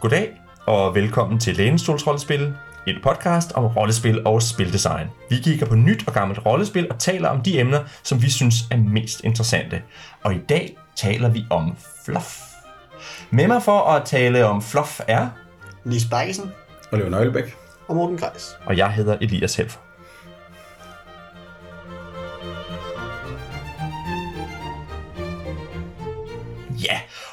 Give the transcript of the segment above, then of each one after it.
Goddag og velkommen til Lænestols Rollespil, et podcast om rollespil og spildesign. Vi kigger på nyt og gammelt rollespil og taler om de emner, som vi synes er mest interessante. Og i dag taler vi om fluff. Med mig for at tale om fluff er, Nis Bakkesen Oliver Nøglebæk. og Morten Greis. og jeg hedder Elias Helfer.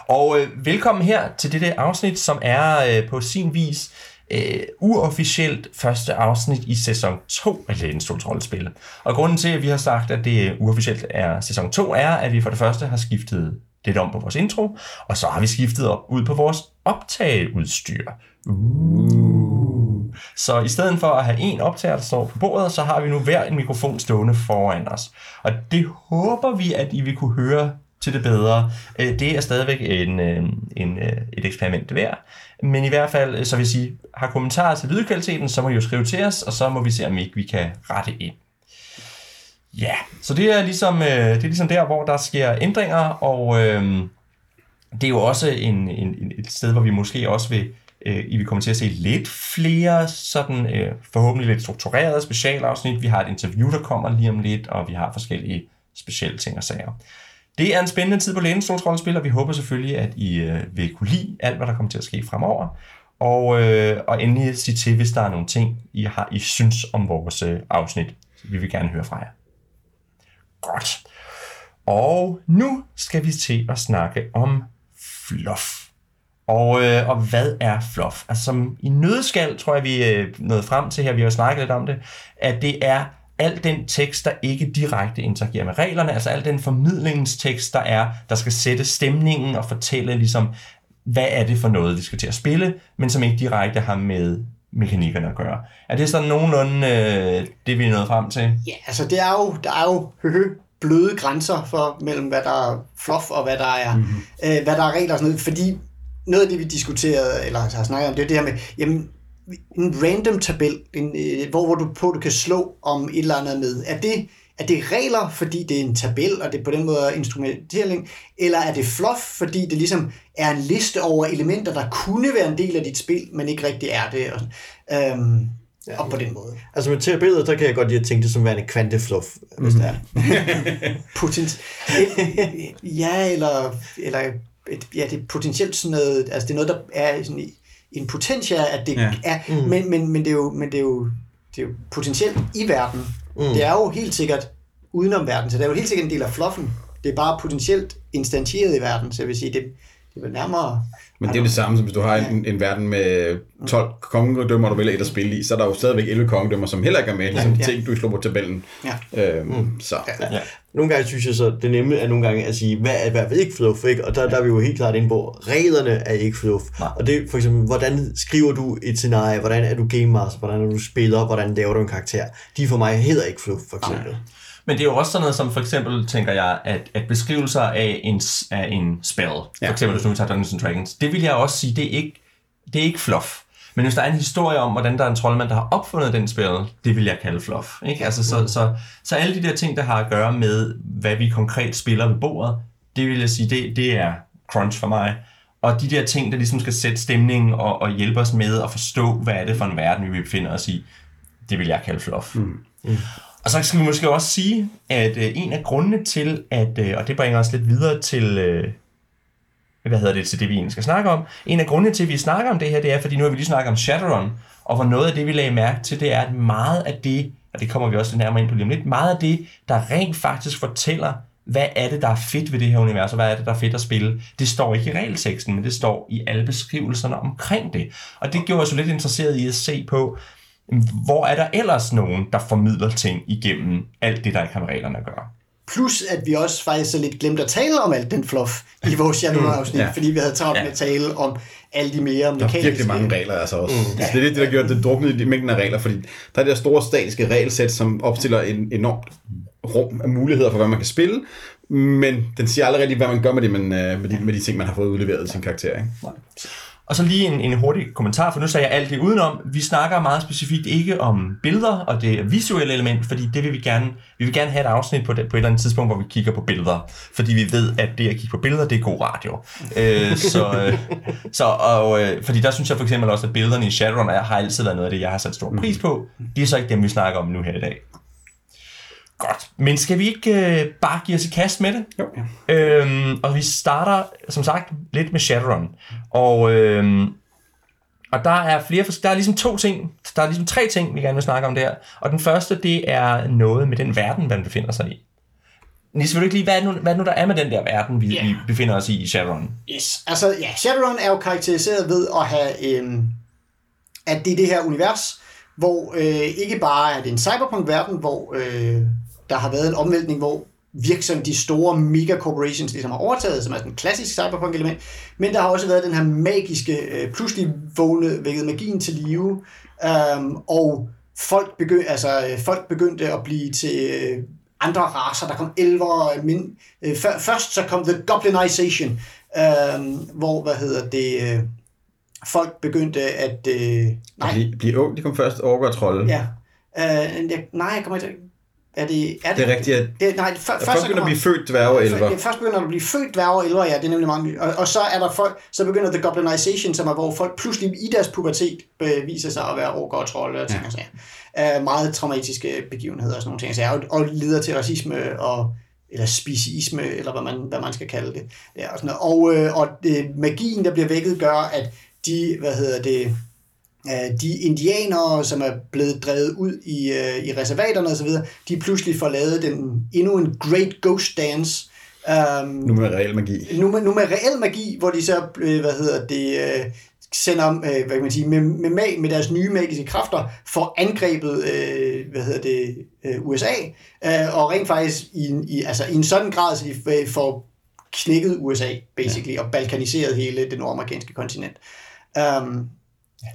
Og øh, velkommen her til dette afsnit, som er øh, på sin vis øh, uofficielt første afsnit i sæson 2 af Lægenstols Rollespil. Og grunden til, at vi har sagt, at det øh, uofficielt er sæson 2, er, at vi for det første har skiftet lidt om på vores intro, og så har vi skiftet op ud på vores optageudstyr. Uh. Så i stedet for at have en optager, der står på bordet, så har vi nu hver en mikrofon stående foran os. Og det håber vi, at I vil kunne høre til det bedre. Øh, det er stadigvæk en, øh, en, øh, et eksperiment værd. Men i hvert fald, så vil jeg sige, har kommentarer til lydkvaliteten, så må I jo skrive til os, og så må vi se, om ikke vi kan rette ind. Ja, så det er ligesom, det er ligesom der, hvor der sker ændringer, og øh, det er jo også en, en, en- et sted, hvor vi måske også vil, øh, I vil komme til at se lidt flere sådan øh, forhåbentlig lidt strukturerede specialafsnit. Vi har et interview, der kommer lige om lidt, og vi har forskellige specielle ting og sager. Det er en spændende tid på lænestolsrollespil, og vi håber selvfølgelig, at I øh, vil kunne lide alt, hvad der kommer til at ske fremover. Og, øh, og endelig sige til, hvis der er nogle ting, I har I synes om vores øh, afsnit. Vi vil gerne høre fra jer. Godt. Og nu skal vi til at snakke om fluff. Og, øh, og hvad er fluff? Altså som i nødskal, tror jeg, vi øh, nåede frem til her, vi har snakket lidt om det, at det er al den tekst, der ikke direkte interagerer med reglerne, altså al den formidlingstekst, der er, der skal sætte stemningen og fortælle ligesom, hvad er det for noget, vi skal til at spille, men som ikke direkte har med mekanikkerne at gøre. Er det sådan nogenlunde øh, det, vi er nået frem til? Ja, altså det er jo, der er jo høhø, bløde grænser for mellem, hvad der er fluff og hvad der er, mm-hmm. øh, hvad der er regler og sådan noget, fordi noget af det, vi diskuterede, eller har snakket om, det er det her med, jamen, en random tabel, en, øh, hvor, hvor du på, du kan slå om et eller andet med. Er det, er det regler, fordi det er en tabel, og det er på den måde er instrumentering, eller er det fluff, fordi det ligesom er en liste over elementer, der kunne være en del af dit spil, men ikke rigtig er det, og, øhm, ja. og på den måde. Altså med til billedet, der kan jeg godt lide at tænke det som værende kvantefluff, hvis det er. Potent... ja, eller, eller et, ja, det er potentielt sådan noget, altså det er noget, der er sådan en potentia, at det ja. Ja. er, mm. men, men, men, det er jo, men det er jo, det er jo potentielt i verden. Mm. Det er jo helt sikkert udenom verden, så det er jo helt sikkert en del af fluffen. Det er bare potentielt instantieret i verden, så jeg vil sige, det, det er nærmere... Men det er det samme, som hvis du har en, en verden med 12 kongedømmer, du vælger et at spille i, så er der jo stadigvæk 11 kongedømmer, som heller ikke er med, ligesom de Ja. ting, du slår på tabellen. Ja. Øhm, Så Ja. Nogle gange synes jeg så, det nemme er nogle gange at sige, hvad er i hvert fald ikke fluff, ikke? Og der, der er vi jo helt klart inde på, reglerne er ikke fluff. Nej. Og det er for eksempel, hvordan skriver du et scenarie, hvordan er du game master, hvordan er du spiller, hvordan laver du en karakter. De er for mig heller ikke fluff, for eksempel. Men det er jo også sådan noget som for eksempel, tænker jeg, at, at beskrivelser af en, af en spell, for eksempel hvis nu vi tager Dungeons and Dragons, det vil jeg også sige, det er ikke, det er ikke fluff. Men hvis der er en historie om, hvordan der er en troldmand, der har opfundet den spil, det vil jeg kalde fluff. Ikke? Altså, så, så, så alle de der ting, der har at gøre med, hvad vi konkret spiller ved bordet, det vil jeg sige, det, det er crunch for mig. Og de der ting, der ligesom skal sætte stemningen og, og hjælpe os med at forstå, hvad er det for en verden, vi befinder os i, det vil jeg kalde fluff. Mm. Mm. Og så skal vi måske også sige, at øh, en af grundene til, at, øh, og det bringer os lidt videre til, øh, hvad hedder det, til det vi egentlig skal snakke om. En af grundene til, at vi snakker om det her, det er, fordi nu har vi lige snakket om Shadowrun, og hvor noget af det, vi lagde mærke til, det er, at meget af det, og det kommer vi også nærmere ind på lige om lidt, meget af det, der rent faktisk fortæller, hvad er det, der er fedt ved det her univers, og hvad er det, der er fedt at spille, det står ikke i regelteksten, men det står i alle beskrivelserne omkring det. Og det gjorde os jo lidt interesseret i at se på, hvor er der ellers nogen, der formidler ting igennem alt det, der ikke har med reglerne at gøre. Plus, at vi også faktisk så lidt glemte at tale om alt den fluff i vores Shadowrun-afsnit, mm, ja. fordi vi havde travlt Ja. med at tale om alle de mere Der er mekaniske... virkelig mange regler altså også. Mm. Altså, det er det, det, der gør det druknet i mængden af regler, fordi der er det der store statiske regelsæt, som opstiller en enormt rum af muligheder for, hvad man kan spille, men den siger aldrig rigtig, hvad man gør med, det, men, øh, med, de, med de ting, man har fået udleveret i sin karakter. Ikke? Og så lige en, en hurtig kommentar, for nu sagde jeg alt det udenom. Vi snakker meget specifikt ikke om billeder og det visuelle element, fordi det vil vi gerne, vi vil gerne have et afsnit på, det, på et eller andet tidspunkt, hvor vi kigger på billeder. Fordi vi ved, at det at kigge på billeder, det er god radio. øh, så, øh, så, og, øh, fordi der synes jeg for eksempel også, at billederne i Shadowrun har altid været noget af det, jeg har sat stor pris på. Det er så ikke dem, vi snakker om nu her i dag. Godt. Men skal vi ikke øh, bare give os i kast med det? Jo, ja. Øhm, og vi starter, som sagt, lidt med Shadowrun. Og, øhm, og der er flere, der er ligesom to ting, der er ligesom tre ting, vi gerne vil snakke om der. Og den første, det er noget med den verden, man befinder sig i. Nis, vil du ikke lige, hvad er, nu, hvad er nu, der er med den der verden, vi, Ja. vi befinder os i i Shadowrun? Yes, altså ja, Shadowrun er jo karakteriseret ved at have, øhm, at det er det her univers, hvor øh, ikke bare er det en cyberpunk-verden, hvor øh, der har været en omvæltning, hvor virksom de store mega-corporations ligesom har overtaget, som er sådan en klassisk cyberpunk-element, men der har også været den her magiske, øh, pludselig vågne, vækket magien til live, øhm, og folk, begy- altså, øh, folk begyndte at blive til øh, andre raser. Der kom elver, min, øh, før, først så kom The Goblinization, øh, hvor, hvad hedder det, øh, folk begyndte at, øh, nej, Blive, blive ung, de kom først orker og trolde. ja, øh, jeg, nej, jeg kommer ikke er det, er Det er rigtigt, at det, nej, før, først begynder at blive født dværge og elver. Ja, først begynder der at blive født dværge og elver, ja, det er nemlig meget og, og så er der folk, så begynder the goblinization, som er, hvor folk pludselig i deres pubertet øh, viser sig at være orker og trolde og ting ja. og sager. Uh, meget traumatiske begivenheder og sådan nogle ting, sager, og, og leder til racisme og eller speciesme, eller hvad man, hvad man skal kalde det. Ja, og, sådan noget. og, øh, og det, magien, der bliver vækket, gør, at de, hvad hedder det, øh, de indianere, som er blevet drevet ud i, øh, i reservaterne osv., de pludselig får lavet den, endnu en Great Ghost Dance, um, Nu med reel magi. nu med, nu med reel magi, hvor de så, øh, hvad hedder det, øh, sender, øh, hvad kan man sige, med, med, mag, med deres nye magiske kræfter, får angrebet, øh, hvad hedder det, øh, USA, øh, og rent faktisk i, i, altså, i en sådan grad, så de øh, får knækket USA, basically, ja. og balkaniseret hele det nordamerikanske kontinent. Um,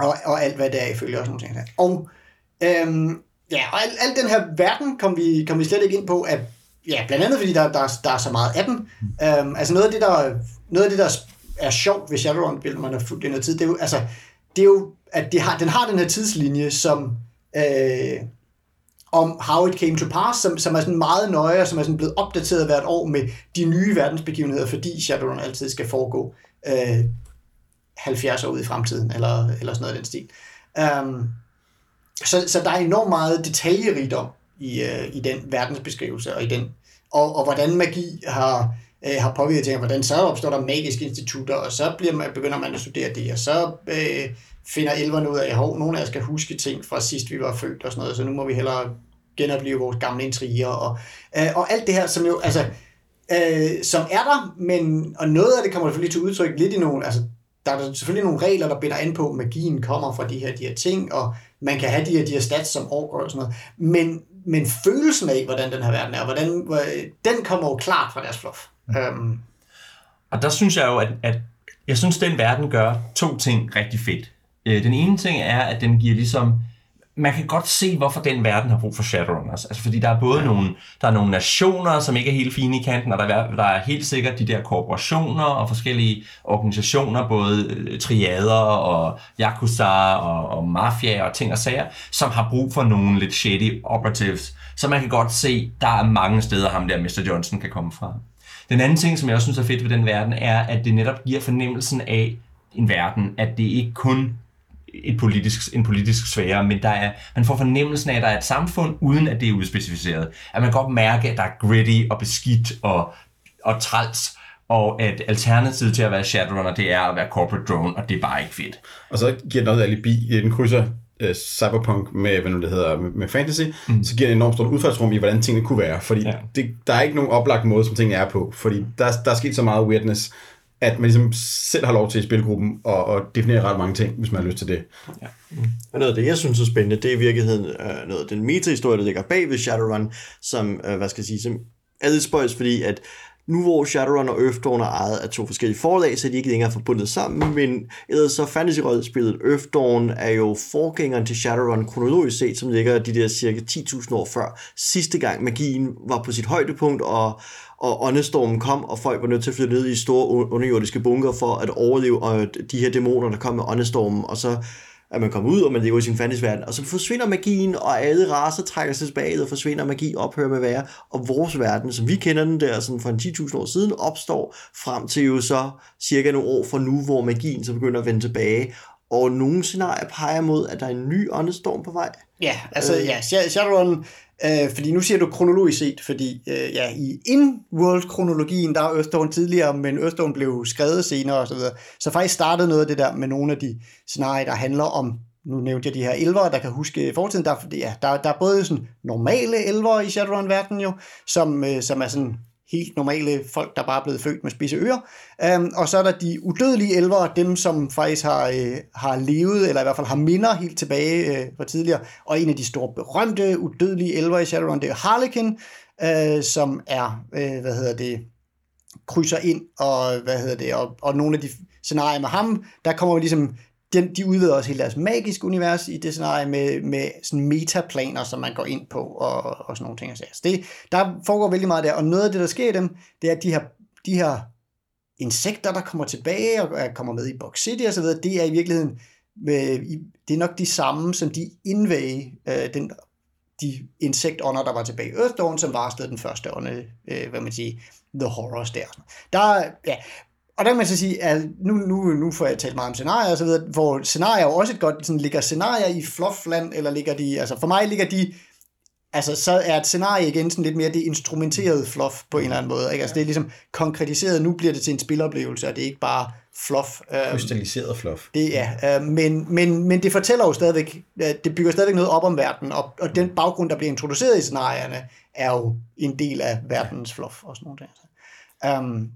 og, og alt, hvad der er ifølge også nogle ting. Og, øhm, ja, og al, al den her verden kom vi, kom vi slet ikke ind på, at, ja, blandt andet fordi der, der, der er så meget af den. Øhm, altså noget af det, der, noget af det, der er sjovt ved Shadowrun, når man har fulgt den her tid, det er jo, altså, det er jo at det har, den har den her tidslinje, som øh, om how it came to pass, som, som er sådan meget nøje, og som er sådan blevet opdateret hvert år med de nye verdensbegivenheder, fordi Shadowrun altid skal foregå øh, 70 år ud i fremtiden, eller, eller sådan noget af den stil. Um, så, så der er enormt meget detaljerigdom i, øh, i den verdensbeskrivelse, og i den og, og hvordan magi har, øh, har påvirket ting, hvordan så opstår der magiske institutter, og så bliver man, begynder man at studere det, og så øh, finder elverne ud af, at nogle af os skal huske ting fra sidst vi var født og sådan noget, så nu må vi hellere genopleve vores gamle intriger, og, øh, og alt det her, som jo, altså, øh, som er der, men, og noget af det kommer selvfølgelig til udtryk lidt i nogle, altså, der er selvfølgelig nogle regler, der binder an på, at magien kommer fra de her, de her ting, og man kan have de her, de her stats som orker og sådan noget. Men, men følelsen af, hvordan den her verden er, hvordan, den kommer jo klart fra deres fluff. Um, Og der synes jeg jo, at, at jeg synes, den verden gør to ting rigtig fedt. Øh, Den ene ting er, at den giver ligesom man kan godt se, hvorfor den verden har brug for Shadowrunners. Altså, fordi der er både ja. nogle, der er nogle nationer, som ikke er helt fine i kanten, og der er, der er helt sikkert de der korporationer og forskellige organisationer, både øh, triader og yakuza og, og mafia og ting og sager, som har brug for nogle lidt shady operatives. Så man kan godt se, der er mange steder, ham der Mr. Johnson kan komme fra. Den anden ting, som jeg også synes er fedt ved den verden, er, at det netop giver fornemmelsen af en verden, at det ikke kun et politisk, en politisk sfære, men der er, man får fornemmelsen af, at der er et samfund, uden at det er udspecificeret. At man kan godt mærke, at der er gritty og beskidt og, og træls, og at alternativet til at være Shadowrunner, det er at være corporate drone, og det er bare ikke fedt. Og så giver også alibi, den krydser øh, cyberpunk med, hvad nu det hedder, med, med fantasy, mm. så giver det enormt stort udfaldsrum i, hvordan tingene kunne være. Fordi ja. det, der er ikke nogen oplagt måde, som tingene er på. Fordi der, der er sket så meget weirdness, at man ligesom selv har lov til i spilgruppen og, og definere ret mange ting, hvis man har lyst til det. Og noget af det, jeg synes er spændende, det er i virkeligheden øh, noget af den meta-historie, der ligger bag ved Shadowrun, som, øh, hvad skal jeg sige, som er lidt spøjs, fordi at nu hvor Shadowrun og Earthdawn er ejet af to forskellige forlag, så er de ikke længere forbundet sammen, men ellers så fantasy-spillet Earthdawn er jo forgængeren til Shadowrun kronologisk set, som ligger de der cirka 10.000 år før sidste gang magien var på sit højdepunkt, og, og åndestormen kom, og folk var nødt til at flytte ned i store underjordiske bunker for at overleve, og de her dæmoner, der kom med åndestormen, og så at man kommer ud, og man lever i sin fantasyverden, og så forsvinder magien, og alle raser trækker sig tilbage, og forsvinder magi, ophører med at være, og vores verden, som vi kender den der sådan for 10.000 år siden, opstår frem til jo så cirka nogle år fra nu, hvor magien så begynder at vende tilbage, og nogle scenarier peger mod, at der er en ny åndestorm på vej. Ja, altså øh. ja, Shadowrun, øh, fordi nu siger du kronologisk set, fordi øh, ja, i in-world-kronologien, der er Earthdawn tidligere, men Earthdawn blev skrevet senere osv. Så, videre. så faktisk startede noget af det der med nogle af de scenarier, der handler om nu nævnte jeg de her elver, der kan huske fortiden, der, ja, der, der er både sådan normale elver i Shadowrun-verdenen jo, som, øh, som er sådan helt normale folk, der bare er blevet født med spidse ører. Um, og så er der de udødelige elver, dem som faktisk har, øh, har levet, eller i hvert fald har minder helt tilbage øh, fra tidligere. Og en af de store berømte udødelige elver i Shadowrun, det er Harlequin, øh, som er, øh, hvad hedder det, krydser ind, og hvad hedder det, og, og nogle af de scenarier med ham, der kommer vi ligesom den, de udvider også hele deres magiske univers i det scenarie med, med sådan metaplaner, som man går ind på og, og sådan nogle ting. Så det, der foregår vældig meget der, og noget af det, der sker i dem, det er, at de her, de her insekter, der kommer tilbage og kommer med i Box City og så videre, det er i virkeligheden, øh, med, det er nok de samme, som de indvæge, øh, den, de insektånder, der var tilbage i Earthdawn, som var den første ånde, øh, hvad man siger, The Horrors der. Der, ja, og der kan man så sige, at nu, nu, nu får jeg talt meget om scenarier og så videre, hvor scenarier jo også et godt, sådan, ligger scenarier i fluffland, eller ligger de, altså for mig ligger de, altså så er et scenarie igen sådan lidt mere det instrumenterede fluff på en eller anden måde, ikke? Altså det er ligesom konkretiseret, nu bliver det til en spiloplevelse, og det er ikke bare fluff. Øhm, Krystalliseret fluff. Det, ja, øh, men, men, men det fortæller jo stadigvæk, det bygger stadigvæk noget op om verden, og, og den baggrund, der bliver introduceret i scenarierne, er jo en del af verdens fluff og sådan noget der. Um,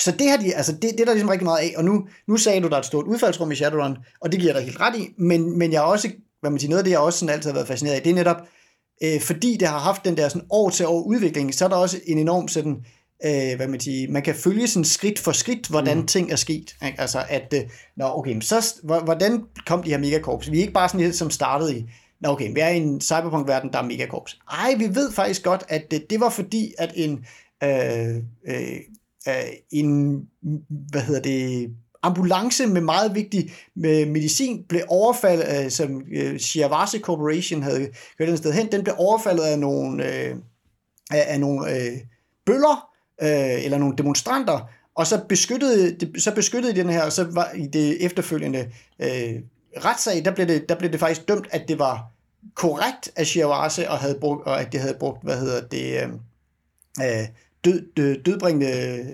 så det har de, altså det, det er der ligesom rigtig meget af, og nu, nu sagde du, der er et stort udfaldsrum i Shadowrun, og det giver dig helt ret i, men, men jeg er også, hvad man siger, noget af det, jeg også sådan altid har været fascineret af, det er netop, øh, fordi det har haft den der sådan år til år udvikling, så er der også en enorm sådan, øh, hvad man siger, man kan følge sådan skridt for skridt, hvordan mm. ting er sket. Ikke? Altså at, øh, nå okay, så hvordan kom de her megakorps? Vi er ikke bare sådan lidt som startede i, nå okay, vi er i en cyberpunk-verden, der er megakorps. Ej, vi ved faktisk godt, at det, det var fordi, at en øh, øh, øh, en, hvad hedder det, ambulance med meget vigtig med medicin blev overfaldet, øh, som øh, Shiawase Corporation havde kørt et sted hen, den blev overfaldet af nogle, øh, af, af nogle øh, bøller, øh, eller nogle demonstranter, og så beskyttede, så beskyttede de den her, og så var i det efterfølgende øh, retssag, der blev, det, der blev det faktisk dømt, at det var korrekt af Shiawase, og, havde brugt, og at det havde brugt, hvad hedder det, øh, øh død, død, dødbringende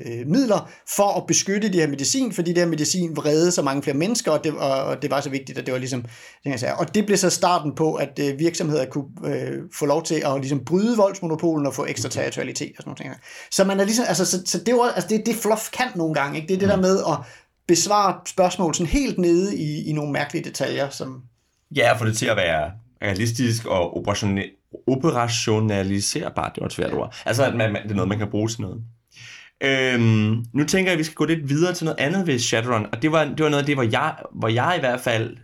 øh, midler for at beskytte de her medicin, fordi det her medicin vredede så mange flere mennesker, og det, og, og det var så vigtigt, at det var ligesom, jeg sagde. og det blev så starten på, at øh, virksomheder kunne øh, få lov til at ligesom bryde voldsmonopolen og få ekstra territorialitet og sådan noget. Så man er ligesom, altså, så, så det, var, altså det, det fluff kan nogle gange, ikke? det er det der mm. med at besvare spørgsmål sådan helt nede i, i nogle mærkelige detaljer, som... Ja, for det til at være realistisk og operationelt operationaliserbart, det var et svært ord. Altså, at man, det er noget, man kan bruge til noget. Øhm, nu tænker jeg, at vi skal gå lidt videre til noget andet ved Shadowrun, og det var, det var noget af det, hvor jeg, hvor jeg i hvert fald,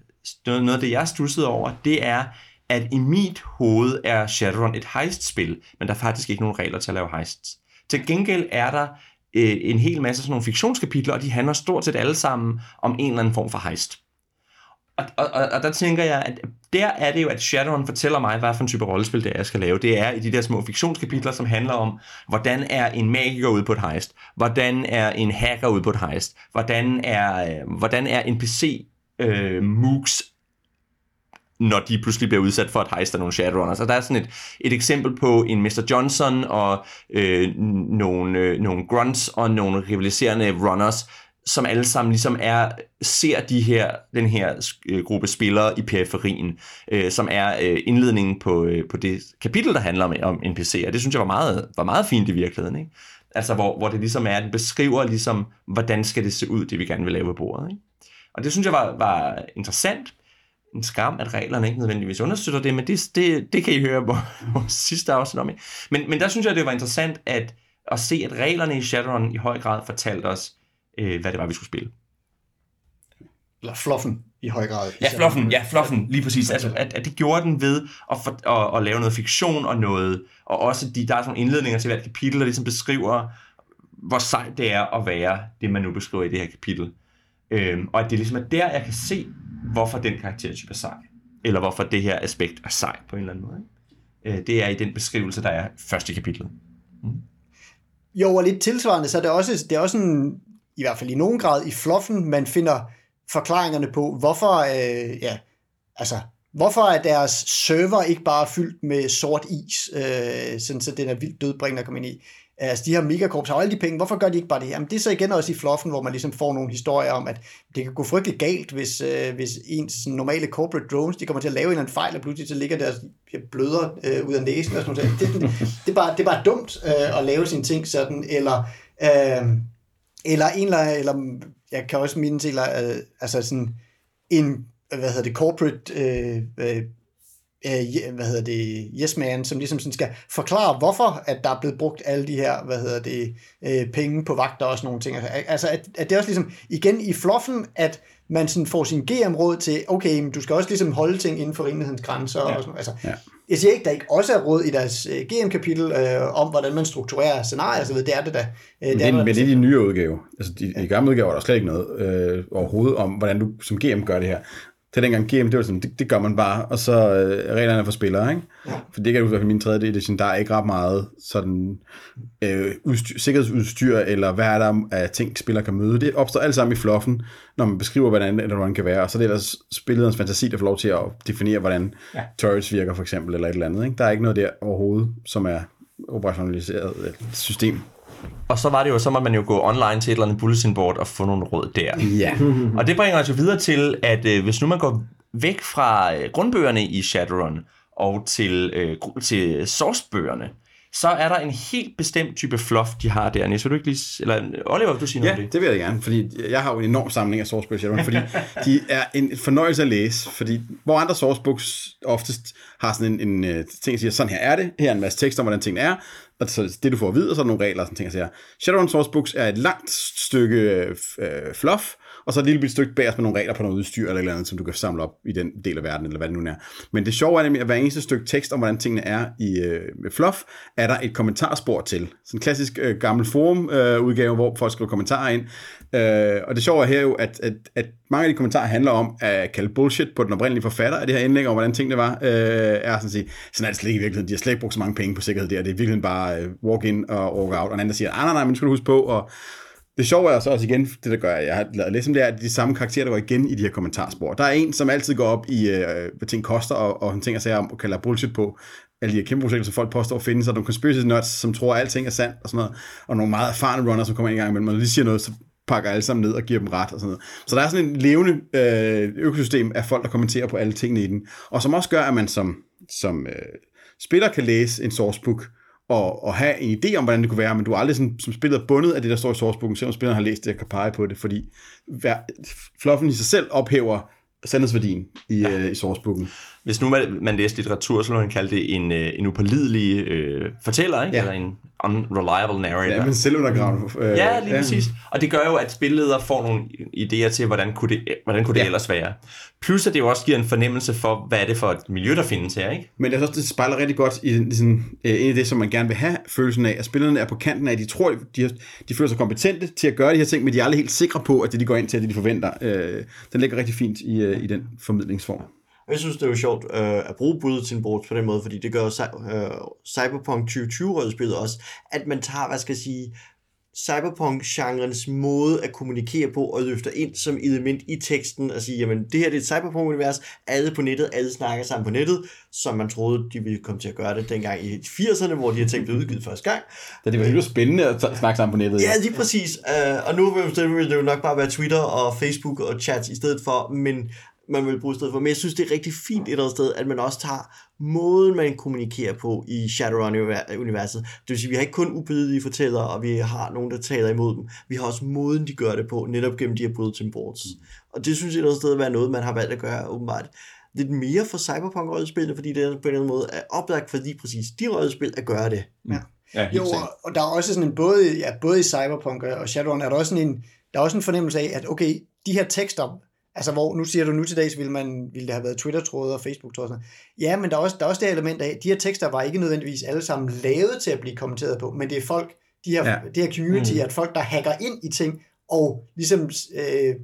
noget, noget af det, jeg stussede over, det er, at i mit hoved er Shadowrun et heist-spil, men der er faktisk ikke nogen regler til at lave heists. Til gengæld er der øh, en hel masse sådan nogle fiktionskapitler, og de handler stort set alle sammen om en eller anden form for heist. Og, og, og, og der tænker jeg, at der er det jo, at Shadowrun fortæller mig, hvad for en type rollespil det er, jeg skal lave. Det er i de der små fiktionskapitler, som handler om, hvordan er en magiker ude på et heist? Hvordan er en hacker ude på et heist? Hvordan er, øh, hvordan er en PC øh, mooks når de pludselig bliver udsat for et heist af nogle Shadowrunners. Så der er sådan et, et eksempel på en Mr. Johnson og øh, nogle, øh, nogle grunts og nogle rivaliserende runners, som alle sammen ligesom er, ser de her, den her øh, gruppe spillere i periferien, øh, som er øh, indledningen på, øh, på det kapitel, der handler om, om NPC'er. det synes jeg var meget, var meget fint i virkeligheden, ikke? Altså, hvor, hvor det ligesom er, den beskriver ligesom, hvordan skal det se ud, det vi gerne vil lave på bordet, ikke? Og det synes jeg var, var interessant. En skam, at reglerne ikke nødvendigvis understøtter det, men det, det, det kan I høre på vores sidste afsnit om. Ikke? Men, men der synes jeg, det var interessant, at at se, at reglerne i Shadowrun i høj grad fortalte os, øh, hvad det var, vi skulle spille. Eller fluffen i høj grad. Ja, fluffen, ja, fluffen, lige præcis. Altså, at, at det gjorde den ved at, for, at, at lave noget fiktion og noget, og også de, der er sådan nogle indledninger til hvert kapitel, der ligesom beskriver, hvor sejt det er at være det, man nu beskriver i det her kapitel. Øhm, og at det ligesom er der, jeg kan se, hvorfor den karaktertype er sej. Eller hvorfor det her aspekt er sej på en eller anden måde. Øh, det er i den beskrivelse, der er først i kapitlet. Jo, og lidt tilsvarende, så er det også, det er også en, i hvert fald i nogen grad i fluffen, man finder forklaringerne på, hvorfor, øh, ja, altså, hvorfor er deres server ikke bare fyldt med sort is, øh, sådan så den er vildt dødbringende at komme ind i. Altså, de her megakorps har alle de penge, hvorfor gør de ikke bare det? Jamen, det er så igen også i fluffen, hvor man ligesom får nogle historier om, at det kan gå frygtelig galt, hvis, øh, hvis ens normale corporate drones, de kommer til at lave en eller anden fejl, og pludselig så ligger deres bløder øh, ud af næsen og sådan noget. Det, det, det, er bare, det er bare dumt øh, at lave sine ting sådan, eller, øh, eller en eller, eller jeg kan også minde til, øh, altså sådan en, hvad hedder det, corporate øh, øh, øh hvad hedder det, yes man, som ligesom sådan skal forklare, hvorfor at der er blevet brugt alle de her, hvad hedder det, øh, penge på vagter og sådan nogle ting. Altså, at, at det er også ligesom, igen i fluffen, at man sådan får sin GM-råd til, okay, men du skal også ligesom holde ting inden for rimelighedens grænser. Ja. Og sådan, altså, ja. Jeg siger ikke, der ikke også er råd i deres uh, GM-kapitel øh, om, hvordan man strukturerer scenarier, så ved, det er det da. Uh, men det, er, men det er de nye udgave. Altså, de, ja. i gamle udgaver er der slet ikke noget øh, overhovedet om, hvordan du som GM gør det her til dengang GM, det var sådan, det, det gør man bare, og så øh, reglerne for spillere, ikke? Ja. For det kan du i min tredje edition, der er ikke ret meget sådan øh, udstyr, sikkerhedsudstyr, eller hvad er der af ting, spillere kan møde. Det opstår alt sammen i fluffen, når man beskriver, hvordan eller hvordan kan være, og så er det ellers spillerens fantasi, der får lov til at definere, hvordan ja. turrets virker, for eksempel, eller et eller andet, ikke? Der er ikke noget der overhovedet, som er operationaliseret system. Og så var det jo, så må man jo gå online til et eller andet bulletin board og få nogle råd der. Ja. og det bringer os jo videre til, at øh, hvis nu man går væk fra øh, grundbøgerne i Shadowrun og til, øh, til sourcebøgerne, så er der en helt bestemt type fluff, de har der. Næste, vil du ikke lige... Eller Oliver, vil du sige ja, noget om det? det vil jeg gerne, fordi jeg har jo en enorm samling af sourcebøger i Shadowrun, fordi de er en fornøjelse at læse, fordi hvor andre sourcebooks oftest har sådan en, en, en ting, der siger, sådan her er det, her er en masse tekst om, hvordan tingene er, altså så det du får at vide, og så er der nogle regler og sådan ting, jeg siger. Shadowrun Sourcebooks er et langt stykke øh, øh fluff, og så et lille stykke bagerst med nogle regler på noget udstyr eller, eller andet, som du kan samle op i den del af verden, eller hvad det nu er. Men det sjove er nemlig, at hver eneste stykke tekst om, hvordan tingene er i øh, med Fluff, er der et kommentarspor til. Sådan en klassisk øh, gammel forum-udgave, øh, hvor folk skriver kommentarer ind. Øh, og det sjove er her jo, at, at, at mange af de kommentarer handler om at kalde bullshit på den oprindelige forfatter af det her indlæg, om, hvordan tingene var, øh, er sådan at sige, sådan er det slet ikke i virkeligheden. De har slet ikke brugt så mange penge på sikkerhed der. Det er virkelig bare øh, walk in og walk out. Og en anden, der siger, nej, nej, nej, men skal du huske på, og det sjove er så også igen, det der gør, at jeg har lavet lidt det er, at de samme karakterer, der går igen i de her kommentarspor. Der er en, som altid går op i, øh, hvad ting koster, og, og han tænker sig om, og kalder bullshit på alle de her kæmpe projekter, som folk påstår at finde, så nogle conspiracy nuts, som tror, at alting er sandt, og sådan noget, og nogle meget erfarne runners, som kommer ind i gang imellem, og når de siger noget, så pakker alle sammen ned og giver dem ret og sådan noget. Så der er sådan en levende øh, økosystem af folk, der kommenterer på alle tingene i den, og som også gør, at man som, som øh, spiller kan læse en sourcebook, og, og have en idé om, hvordan det kunne være, men du er aldrig sådan, som spiller bundet af det, der står i sourcebooken, selvom spilleren har læst det og kan pege på det, fordi hver, fluffen i sig selv ophæver sandhedsværdien i, ja. øh, i sourcebooken. Hvis nu man, man læste litteratur, så ville man kalde det en, øh, en upålidelig øh, fortæller, ikke? Ja. eller en unreliable narrator. Ja, men selvundergravende. Øh, ja, lige ja. præcis. Og det gør jo, at spilleder får nogle idéer til, hvordan kunne det, hvordan kunne det ja. ellers være. Plus at det jo også giver en fornemmelse for, hvad er det for et miljø, der findes her. Ikke? Men det, også, det spejler rigtig godt i, i sådan, øh, en af det, som man gerne vil have følelsen af, at spillerne er på kanten af, at de tror, de, har, de føler sig kompetente til at gøre de her ting, men de er aldrig helt sikre på, at det de går ind til, at det de forventer. Øh, den ligger rigtig fint i, øh, i den formidlingsform. Jeg synes, det er jo sjovt øh, at bruge bulletin boards på den måde, fordi det gør øh, Cyberpunk 2020-rødspillet også, at man tager, hvad skal jeg sige, cyberpunk-genrens måde at kommunikere på og løfter ind som element i teksten og sige, jamen det her det er et cyberpunk-univers, alle på nettet, alle snakker sammen på nettet, som man troede, de ville komme til at gøre det dengang i 80'erne, hvor de her ting blev udgivet første gang. Da det var helt spændende at snakke sammen på nettet. Ja, lige præcis. Uh, og nu vil det jo nok bare være Twitter og Facebook og chats i stedet for, men man vil bruge stedet for. Men jeg synes, det er rigtig fint et eller andet sted, at man også tager måden, man kommunikerer på i Shadowrun-universet. Det vil sige, at vi har ikke kun ubedelige fortællere, og vi har nogen, der taler imod dem. Vi har også måden, de gør det på, netop gennem de her bulletin boards. Mm. Og det synes jeg et eller andet sted at være noget, man har valgt at gøre åbenbart lidt mere for cyberpunk-rollespillene, fordi det er på en eller anden måde er oplagt for lige præcis de rollespil at gøre det. Ja. Ja, helt Jo, sikkert. og, og der er også sådan en, både, ja, både i Cyberpunk og Shadowrun, er der også sådan en, der er også en fornemmelse af, at okay, de her tekster, altså hvor, nu siger du nu til dags, ville, man, ville det have været Twitter-tråde og Facebook-tråde og. Ja, men der er, også, der er også det element af, de her tekster var ikke nødvendigvis alle sammen lavet til at blive kommenteret på, men det er folk, de her, Ja. det her community, mm. at folk, der hacker ind i ting, og ligesom øh,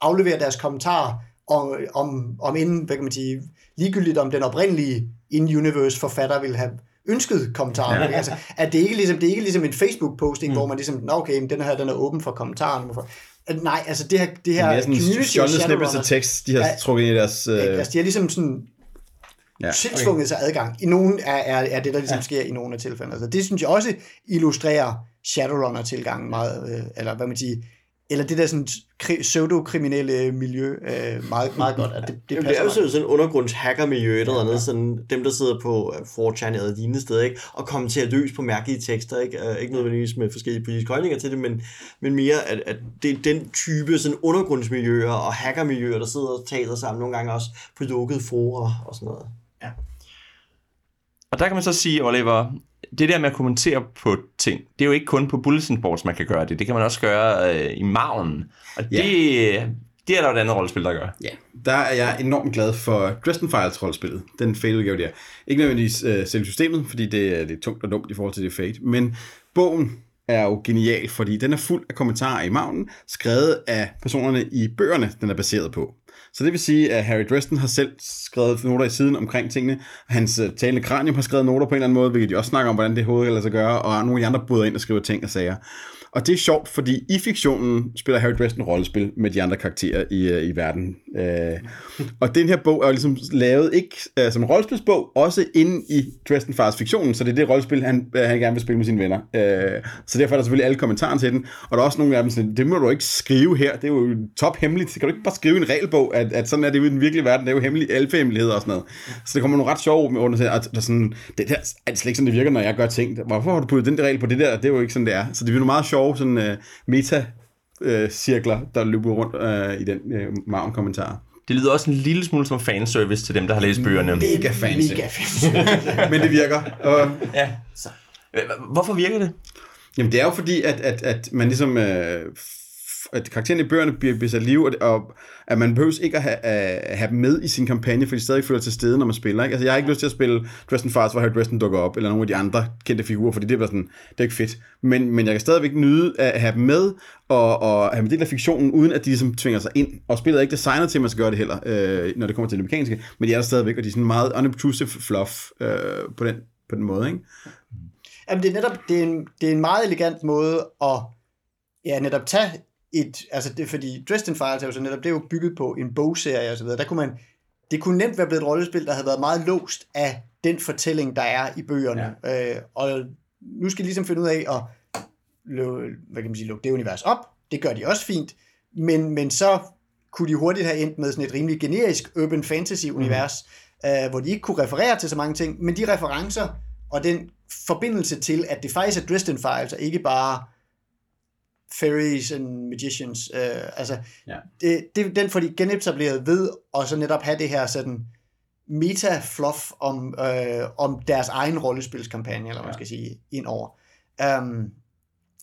afleverer deres kommentarer om, om, om inden, hvad kan man sige, ligegyldigt om den oprindelige in-universe forfatter ville have ønsket kommentarer. Ja. Altså, at det ikke ligesom, det er ikke ligesom en Facebook-posting, mm. hvor man ligesom, Nå, okay, den her den er åben for kommentarer. At Nej, altså det her, det Det her er sådan community stjålne of snippets af tekst, de har Ja. trukket ind i deres... øh, Øh, altså, de har ligesom sådan ja. ja, tiltvunget sig adgang. I nogen er, er, er det, der ligesom ja. sker i nogle af tilfældene. Altså, det synes jeg også illustrerer Shadowrunner-tilgangen meget, øh, eller hvad man siger, eller det der sådan kri- pseudo-kriminelle miljø øh, meget, meget godt. At det, det Jamen, det er jo sådan en undergrunds-hacker-miljø et eller andet, sådan dem, der sidder på øh, 4chan eller lignende steder, ikke? og kommenterer løs på mærkelige tekster, ikke, uh, ikke nødvendigvis med forskellige politiske holdninger til det, men, men mere, at, at det er den type sådan undergrundsmiljøer og hackermiljøer, der sidder og taler sammen nogle gange også på lukkede forer og sådan noget. Og der kan man så sige, Oliver, det der med at kommentere på ting, det er jo ikke kun på bulletin boards, man kan gøre det. Det kan man også gøre øh, i maven. Og Ja. det, det er der jo et andet rollespil, der gør. Ja, der er jeg enormt glad for Dresden Files rollespillet, den Fate-udgave der. Ikke nødvendigvis øh, selve systemet, fordi det er lidt tungt og dumt i forhold til det Fate, men bogen er jo genial, fordi den er fuld af kommentarer i maven, skrevet af personerne i bøgerne, den er baseret på. Så det vil sige, at Harry Dresden har selv skrevet noter i siden omkring tingene. Hans øh, talende kranium har skrevet noter på en eller anden måde, hvilket de også snakker om, hvordan det hovedet kan lade sig gøre, og nogle af de andre bryder ind og skriver ting og sager. Og det er sjovt, fordi i fiktionen spiller Harry Dresden rollespil med de andre karakterer i, øh, i verden. Øh, og den her bog er jo ligesom lavet ikke øh, som rollespilsbog, også inde i Dresden Fars fiktionen, så det er det rollespil, han, øh, han gerne vil spille med sine venner. Øh, så derfor er der selvfølgelig alle kommentarer til den, og der er også nogle af dem sådan, det må du ikke skrive her, det er jo top hemmeligt, kan du ikke bare skrive en regelbog, at, at sådan er det jo i den virkelige verden, det er jo hemmelige alfahemmeligheder og sådan noget. Så det kommer nogle ret sjove med under til, at der sådan, det der er det slet ikke sådan, det virker, når jeg gør ting. Hvorfor har du puttet den der regel på det der? Det er jo ikke sådan, det er. Så det bliver nogle meget sjove sådan, uh, meta uh, cirkler, der løber rundt uh, i den uh, maven kommentarer. Det lyder også en lille smule som fanservice til dem, der har læst bøgerne. Mega fancy. Mega fancy. Men det virker. Og, Ja. Øh, Hvorfor virker det? Jamen det er jo fordi, at, at, at man ligesom... Øh, f- at karakteren i bøgerne bliver, bliver sat liv, og, og at man behøver ikke at have, at have dem med i sin kampagne, for de stadig føler til stede, når man spiller. Ikke? Altså, jeg har ikke lyst til at spille Dresden Files, hvor Harry Dresden dukker op, eller nogle af de andre kendte figurer, fordi det bliver sådan, det er ikke fedt. Men, men jeg kan stadigvæk nyde at have dem med, og, og have en del af fiktionen, uden at de ligesom tvinger sig ind. Og spillet er ikke designet til, at man skal gøre det heller, øh, når det kommer til det mekaniske, men de er der stadigvæk, og de er sådan meget unobtrusive fluff øh, på, den, på den måde. Ikke? Jamen, det er netop, det er en, det er en meget elegant måde at ja, netop tage et, altså det fordi Dresden Files er jo så netop, det er jo bygget på en bogserie og så videre, der kunne man, det kunne nemt være blevet et rollespil, der havde været meget låst af den fortælling, der er i bøgerne, ja. øh, og nu skal de ligesom finde ud af at hvad kan man sige, lukke det univers op, det gør de også fint, men, men så kunne de hurtigt have endt med sådan et rimelig generisk urban fantasy univers, mm. øh, hvor de ikke kunne referere til så mange ting, men de referencer og den forbindelse til, at det faktisk er Dresden Files, og ikke bare fairies and magicians. Øh, altså, Ja. det, det, den får de genetableret ved, og så netop have det her sådan meta-fluff om, øh, om deres egen rollespilskampagne, eller hvad man skal sige, indover. Um,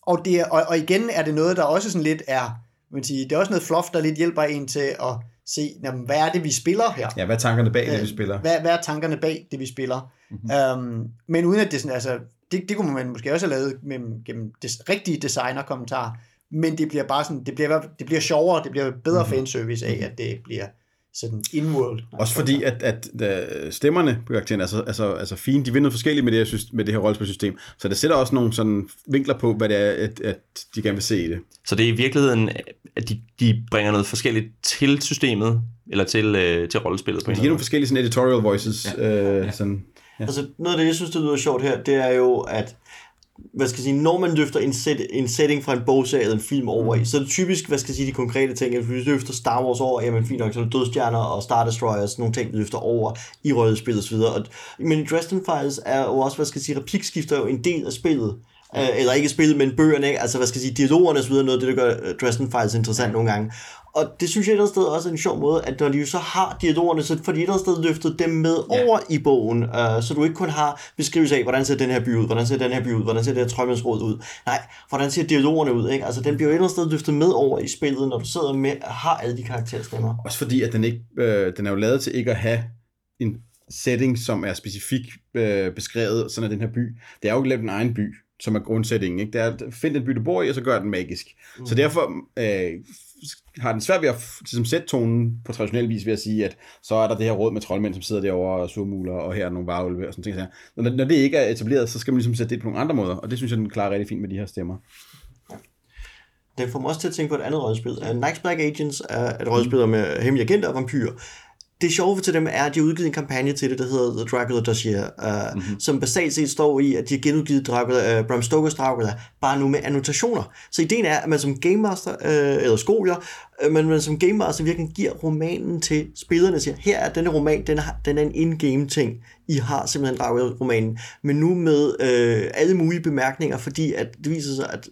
og, det, er- og, og igen er det noget, der også sådan lidt er, man sige, det er også noget fluff, der lidt hjælper en til at se, jamen, hvad er det, vi spiller her? Ja, hvad er tankerne bag det, vi Øh, spiller? Hvad, hvad er tankerne bag det, vi spiller? Mm-hmm. Um, men uden at det sådan, altså, det, det kunne man måske også have lavet med, gennem des, rigtige designer-kommentarer, men det bliver bare sådan, det bliver, det bliver sjovere, det bliver bedre mm-hmm. fanservice af, at det bliver sådan in-world. Også fordi, at, at, at stemmerne på karakteren er så, er, så, er så fine. De vil noget forskelligt med det, her, med det her rollespilsystem. Så det sætter også nogle sådan vinkler på, hvad det er, at, at de gerne vil se i det. Så det er i virkeligheden, at de, de bringer noget forskelligt til systemet, eller til, øh, til rollespillet på De giver nogle forskellige sådan editorial voices. Ja. Øh, sådan. Ja. Altså, noget af det, jeg synes, det lyder sjovt her, det er jo, at hvad skal jeg sige, når man løfter en, set, en setting fra en bogserie eller en film over i, så er det typisk, hvad skal jeg sige, de konkrete ting, at hvis vi løfter Star Wars over, jamen fint nok, så er det dødstjerner og Star Destroyers, nogle ting, vi løfter over i røde spil og men Dresden Files er jo også, hvad skal jeg sige, replikskifter er jo en del af spillet. Øh, eller ikke spillet, men bøgerne, ikke? altså hvad skal jeg sige, dialogerne og så videre, noget af det, der gør Dresden Files interessant nogle gange. Og det synes jeg et eller sted også er en sjov måde, at når de jo så har dialogerne, så får de et eller sted løftet dem med ja. over i bogen, uh, så du ikke kun har beskrivelse af, hvordan ser den her by ud, hvordan ser den her by ud, hvordan ser det her trøjmandsråd ud. Nej, hvordan ser dialogerne ud, ikke? Altså den bliver jo et eller sted løftet med over i spillet, når du sidder med har alle de karakterstemmer. Også fordi, at den, ikke, øh, den er jo lavet til ikke at have en setting, som er specifikt øh, beskrevet, sådan er den her by. Det er jo ikke lavet en egen by, som er grundsætningen. Ikke? Det er, find den by, du bor i, og så gør den magisk. Mm. Så derfor øh, har den svært ved at ligesom, sætte tonen på traditionel vis ved at sige, at så er der det her råd med troldmænd, som sidder derovre og surmuler, og her er nogle varulve og sådan ting. Når, når det ikke er etableret, så skal man ligesom sætte det på nogle andre måder, og det synes jeg, den klarer rigtig fint med de her stemmer. Det får mig også til at tænke på et andet rollespil. Uh, øh, Night's Black Agents er et rollespil med øh, hemmelige agenter og vampyrer det sjove til dem er, at de har udgivet en kampagne til det, der hedder The Dracula Dossier, uh, mm-hmm. som basalt set står i, at de har genudgivet Dracula, uh, Bram Stoker's Dracula, bare nu med annotationer. Så ideen er, at man som Game Master, uh, eller skolier, uh, men man som Game Master virkelig giver romanen til spillerne og siger, her er denne roman, den er, den er en in-game ting. I har simpelthen Dracula-romanen, men nu med uh, alle mulige bemærkninger, fordi at det viser sig, at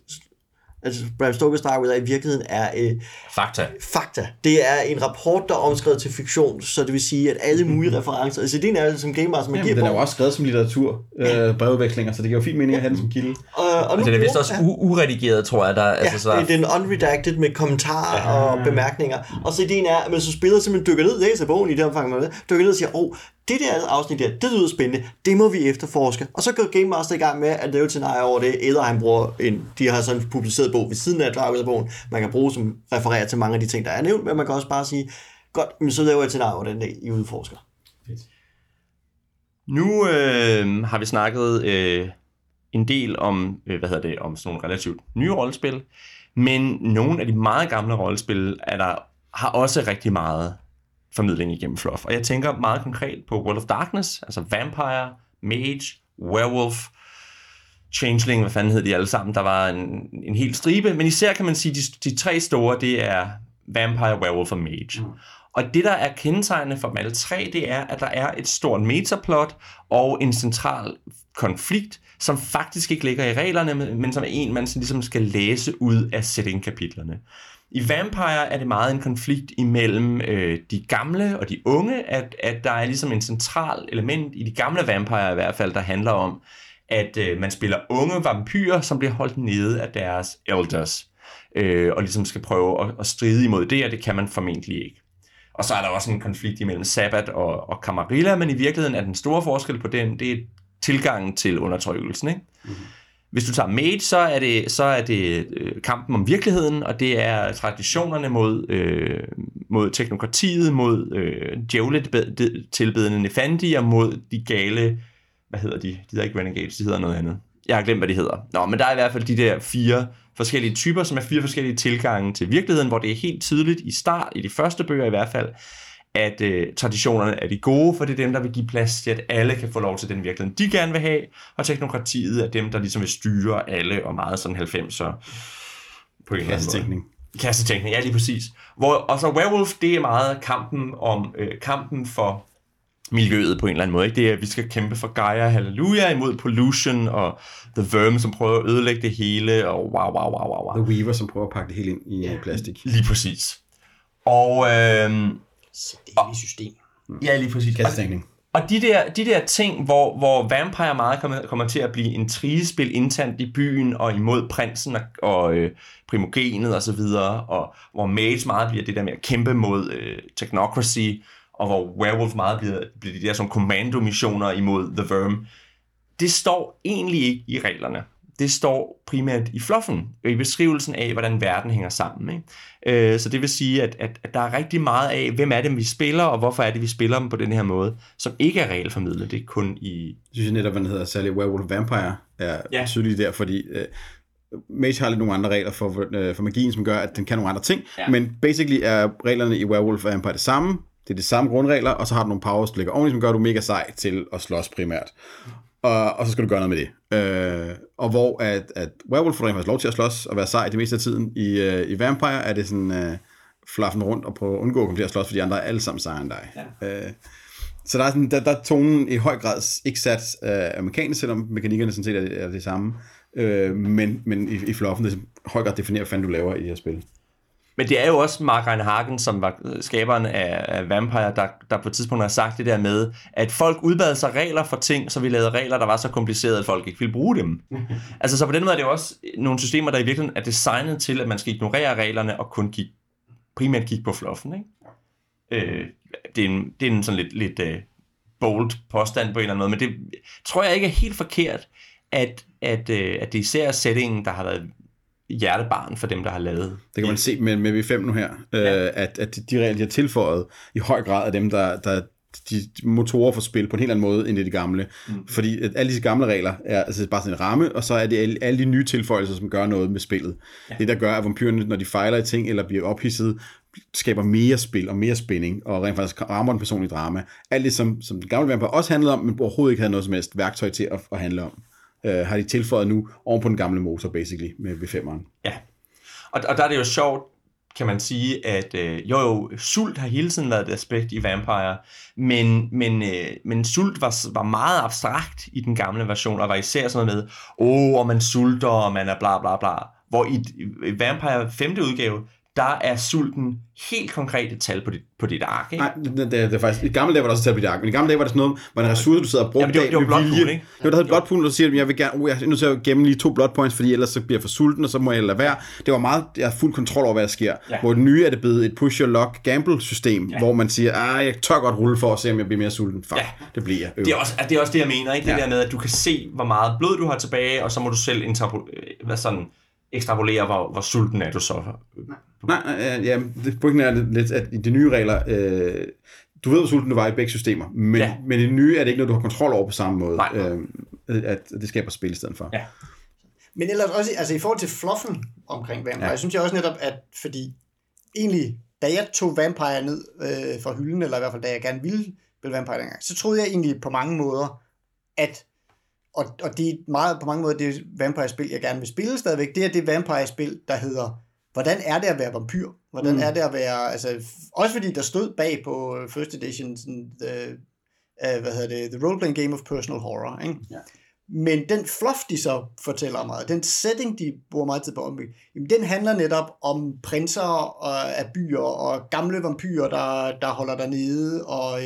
Altså, Bram Stoker's Dracula i virkeligheden er... Øh, fakta. Fakta. Det er en rapport, der er omskrevet til fiktion, så det vil sige, at alle mulige mm-hmm. referencer... Altså, det er som Game Master, man Jamen, giver den er jo også skrevet som litteratur, øh, brevvekslinger, så det giver jo fint mening at have den som kilde. Og, og nu, den er vist også u- uredigeret, tror jeg. Der, ja, altså, så... det er den unredacted med kommentarer ja. og bemærkninger. Og så ideen er, at man så spiller simpelthen dykker ned, læser bogen i det omfang, man dykker ned og siger, åh, oh, det der afsnit der, det lyder spændende, det må vi efterforske. Og så går Game Master i gang med at lave scenarier over det, eller han bruger en, de har sådan en publiceret bog ved siden af Dracula-bogen, man kan bruge som refererer til mange af de ting, der er nævnt, men man kan også bare sige, godt, men så laver jeg et scenarie over den dag, I udforsker. Nu øh, har vi snakket øh, en del om, øh, hvad hedder det, om sådan nogle relativt nye rollespil, men nogle af de meget gamle rollespil er der, har også rigtig meget formidling igennem fluff. Og jeg tænker meget konkret på World of Darkness, altså Vampire, Mage, Werewolf, Changeling, hvad fanden hed de alle sammen. Der var en, en hel stribe, men især kan man sige, de, de tre store, det er Vampire, Werewolf og Mage. Mm. Og det, der er kendetegnende for dem alle tre, det er, at der er et stort metaplot og en central konflikt, som faktisk ikke ligger i reglerne, men som er en, man ligesom skal læse ud af setting-kapitlerne. I Vampire er det meget en konflikt imellem øh, de gamle og de unge, at, at der er ligesom en central element i de gamle Vampire i hvert fald, der handler om, at øh, man spiller unge vampyrer, som bliver holdt nede af deres elders, øh, og ligesom skal prøve at, at stride imod det, og det kan man formentlig ikke. Og så er der også en konflikt imellem Sabbat og, og Camarilla, men i virkeligheden er den store forskel på den, det er tilgangen til undertrykkelsen. Ikke? Mm-hmm. Hvis du tager Mage, så er det, så er det øh, kampen om virkeligheden, og det er traditionerne mod, øh, mod teknokratiet, mod øh, djævletilbedende Nefandi og mod de gale, hvad hedder de? De hedder ikke Renegades, de hedder noget andet. Jeg har glemt, hvad de hedder. Nå, men der er i hvert fald de der fire forskellige typer, som er fire forskellige tilgange til virkeligheden, hvor det er helt tydeligt i start, i de første bøger i hvert fald, at øh, traditionerne er de gode, for det er dem, der vil give plads til, at alle kan få lov til den virkelighed, de gerne vil have, og teknokratiet er dem, der ligesom vil styre alle, og meget sådan 90'er på en Kassetænkning. Kassetænkning, ja lige præcis. Hvor, og så Werewolf, det er meget kampen om øh, kampen for miljøet på en eller anden måde. Ikke? Det er, at vi skal kæmpe for Gaia Halleluja imod pollution og The Verm, som prøver at ødelægge det hele, og wow, wow, wow, wow. wow. The Weaver, som prøver at pakke det hele ind i ja, plastik. Lige præcis. Og øh, Sæt det ind i system. Ja, lige præcis. Kastetænkning. Og de der, de der ting, hvor, hvor Vampire meget kommer, kommer til at blive en trigespil internt i byen, og imod prinsen og, og øh, primogenet og så videre, og hvor Mage meget bliver det der med at kæmpe mod øh, technocracy, og hvor Werewolf meget bliver, bliver de der som kommandomissioner imod The Verm. Det står egentlig ikke i reglerne det står primært i fluffen, i beskrivelsen af, hvordan verden hænger sammen. Ikke? Øh, så det vil sige, at, at, at der er rigtig meget af, hvem er det, vi spiller, og hvorfor er det, vi spiller dem på den her måde, som ikke er regelformidlet. Det er kun i... Jeg synes netop, hvad den hedder, særlig Werewolf Vampire, er ja. tydeligt der, fordi øh, Mage har lidt nogle andre regler for, øh, for magien, som gør, at den kan nogle andre ting, ja. men basically er reglerne i Werewolf Vampire det samme, det er de samme grundregler, og så har du nogle powers, der ligger oveni, som gør, at du er mega sej til at slås primært og, og så skal du gøre noget med det. Øh, og hvor at, at Werewolf får faktisk lov til at slås og være sej det meste af tiden. I, uh, i Vampire er det sådan uh, flaffen rundt og prøve at undgå at komme til at slås, for de andre er alle sammen sejere end dig. Ja. Øh, så der er, sådan, der, der er tonen i høj grad ikke sat af mekanisk, selvom mekanikkerne sådan set er det, er det samme. øh, men, men i, i fluffen, det er i høj grad definerer, hvad fanden du laver i det her spil. Men det er jo også Mark Reinhagen, som var skaberen af, af Vampire, der, der på et tidspunkt har sagt det der med, at folk udbad sig regler for ting, så vi lavede regler, der var så komplicerede, at folk ikke ville bruge dem. altså så på den måde er det jo også nogle systemer, der i virkeligheden er designet til, at man skal ignorere reglerne og kun kigge, primært kigge på fluffen. Ikke? Øh, det, er en, det er en sådan lidt, lidt uh, bold påstand på en eller anden måde, men det tror jeg ikke er helt forkert, at, at, uh, at det især er settingen, der har været hjertebarn for dem, der har lavet. Det kan man se med, med V5 nu her, ja. øh, at, at de regler, de har tilføjet, i høj grad af dem, der, der de motorer for spil på en helt anden måde end det de gamle. Mm. Fordi at alle disse gamle regler er altså bare sådan en ramme, og så er det alle, alle de nye tilføjelser, som gør noget med spillet. Ja. Det der gør, at vampyrerne, når de fejler i ting eller bliver ophidset, skaber mere spil og mere spænding, og rent faktisk rammer den personlige drama. Alt det, som, som den gamle vampyr også handlede om, men overhovedet ikke havde noget som helst værktøj til at, at handle om øh, har de tilføjet nu oven på den gamle motor, basically, med V5'eren. Ja, og, og der er det jo sjovt, kan man sige, at øh, jo jo, sult har hele tiden været et aspekt i Vampire, men, men, øh, men sult var, var meget abstrakt i den gamle version, og var især sådan noget med, åh, oh, og man sulter, og man er bla bla bla. Hvor i, i Vampire 5. udgave, der er sulten helt konkrete tal på dit, på dit ark, ikke? Nej, det, det, det, er faktisk, i gamle dage var der også tal på dit ark, men i gamle dage var det sådan noget, hvor en ressource, du sidder og bruger ja, det, var, det var blot pool, ikke? Var, der havde blot pool, og så siger, at jeg vil gerne, oh, jeg er nødt til at gemme lige to blot points, fordi ellers så bliver jeg for sulten, og så må jeg lade være. Det var meget, jeg har fuld kontrol over, hvad der sker. Ja. Hvor det nye er det blevet et push your luck gamble system, ja. hvor man siger, ah, jeg tør godt rulle for at se, om jeg bliver mere sulten. Fuck, ja. det bliver jeg. Det er, også, det er også det, jeg mener, ikke? Det ja. der med, at du kan se, hvor meget blod du har tilbage, og så må du selv hvad sådan, ekstrapolere, hvor, hvor sulten er du så. Nej, nej ja, det, pointen er lidt, at i de nye regler, øh, du ved, hvor sulten du var i begge systemer, men, ja. men i det nye er det ikke noget, du har kontrol over på samme måde, nej. øh, at det skaber spil i stedet for. Ja. Men ellers også, altså i forhold til fluffen omkring Vampire, ja. jeg synes jeg også netop, at fordi egentlig, da jeg tog Vampire ned øh, fra hylden, eller i hvert fald da jeg gerne ville spille Vampire dengang, så troede jeg egentlig på mange måder, at og, og det er meget, på mange måder det Vampire-spil, jeg gerne vil spille stadigvæk, det er det Vampire-spil, der hedder, hvordan er det at være vampyr? Hvordan mm. er det at være, altså, også fordi der stod bag på First Edition, sådan, the, uh, hvad hedder det, The Role-Playing Game of Personal Horror, ikke? Ja. Men den fluff, de så fortæller meget, den setting, de bruger meget tid på at jamen, den handler netop om prinser og, af byer og gamle vampyrer, der, der holder der nede, og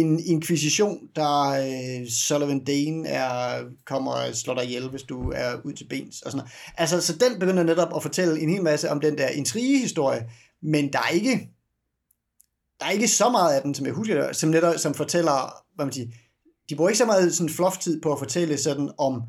en inkvisition, der øh, Sullivan Dane er, kommer og slår dig ihjel, hvis du er ud til bens. Og sådan noget. Altså, så den begynder netop at fortælle en hel masse om den der intrigehistorie, men der er ikke der er ikke så meget af den, som jeg husker, som netop som fortæller, hvad man siger, de bruger ikke så meget sådan fluff-tid på at fortælle sådan om,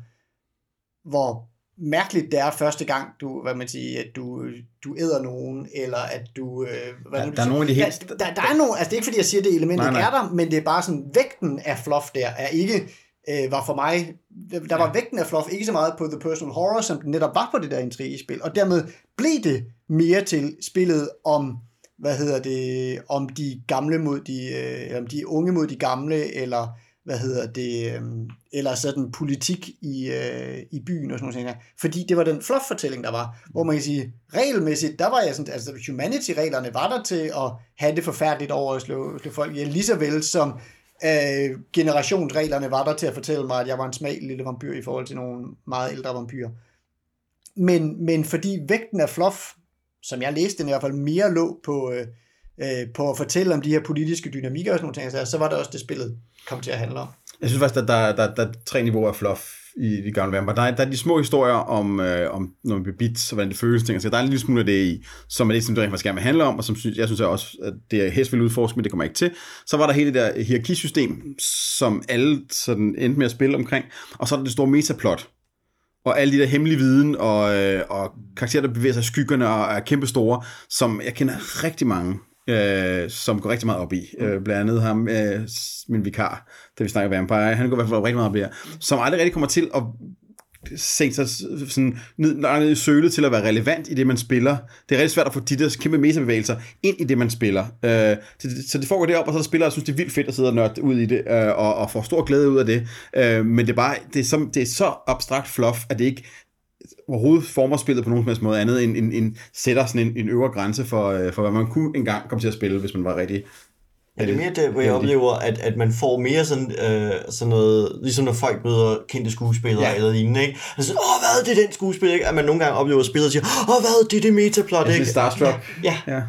hvor mærkeligt det er første gang, du, hvad man siger, at du, du æder nogen, eller at du... Øh, hvad ja, der er nogle af de helt... Der, der, der er nogle, altså det er ikke fordi, jeg siger, at det element nej, nej. er der, men det er bare sådan, vægten af fluff der er ikke, øh, var for mig, der var ja. vægten af fluff ikke så meget på The Personal Horror, som den netop var på det der intrigespil, og dermed blev det mere til spillet om, hvad hedder det, om de gamle mod de, øh, om de unge mod de gamle, eller hvad hedder det, øhm, eller sådan politik i, øh, i byen og sådan noget. Fordi det var den fluff-fortælling, der var, hvor man kan sige, regelmæssigt, der var jeg sådan, altså humanity-reglerne var der til at have det forfærdeligt over at slå, slå folk ihjel, lige så vel som øh, generationsreglerne var der til at fortælle mig, at jeg var en smag lille vampyr i forhold til nogle meget ældre vampyrer. Men, men fordi vægten af fluff, som jeg læste den i hvert fald mere lå på, øh, øh, på at fortælle om de her politiske dynamikker og sådan nogle ting, altså, så var det også det spillet kom til at handle om. Jeg synes faktisk, at der, der, der, der er tre niveauer af fluff i de gamle Vampire. Der er, der er de små historier om, øh, om når man bliver bit, og hvordan det føles. Ting. Så der er en lille smule af det i, som er det, som det rent faktisk gerne vil handle om, og som synes, jeg synes også, at det er helst vil udforske, men det kommer ikke til. Så var der hele det der hierarkisystem, som alle sådan endte med at spille omkring, og så er der det store metaplot, og alle de der hemmelige viden, og, øh, og karakterer, der bevæger sig i skyggerne og er kæmpe store, som jeg kender rigtig mange øh, som går rigtig meget op i. Mm. Øh, blandt andet ham, øh, min vikar, da vi snakker Vampire, han går i hvert fald rigtig meget op i som aldrig rigtig kommer til at se sig sådan ned, ned i sølet til at være relevant i det, man spiller. Det er rigtig svært at få de der kæmpe metabevægelser ind i det, man spiller. Øh, så, det, så det foregår derop, og så er der spillere, der synes, det er vildt fedt at sidde og nørde ud i det, øh, og, og får stor glæde ud af det. Øh, men det er bare, det er, så, det er så abstrakt fluff, at det ikke overhovedet former spillet på nogen som helst måde andet end, end, end sætter sådan en, en øvre grænse for, øh, for, hvad man kunne engang komme til at spille, hvis man var rigtig Ja, det er mere der, hvor jeg oplever, at, at man får mere sådan, øh, sådan noget, ligesom når folk møder kendte skuespillere ja. Ja. eller lignende, ikke? Altså, åh, hvad er det den skuespiller, ikke? At man nogle gange oplever, at spillere siger, åh, hvad er det det metaplot, ikke? lidt starstruck. Ja, Ja.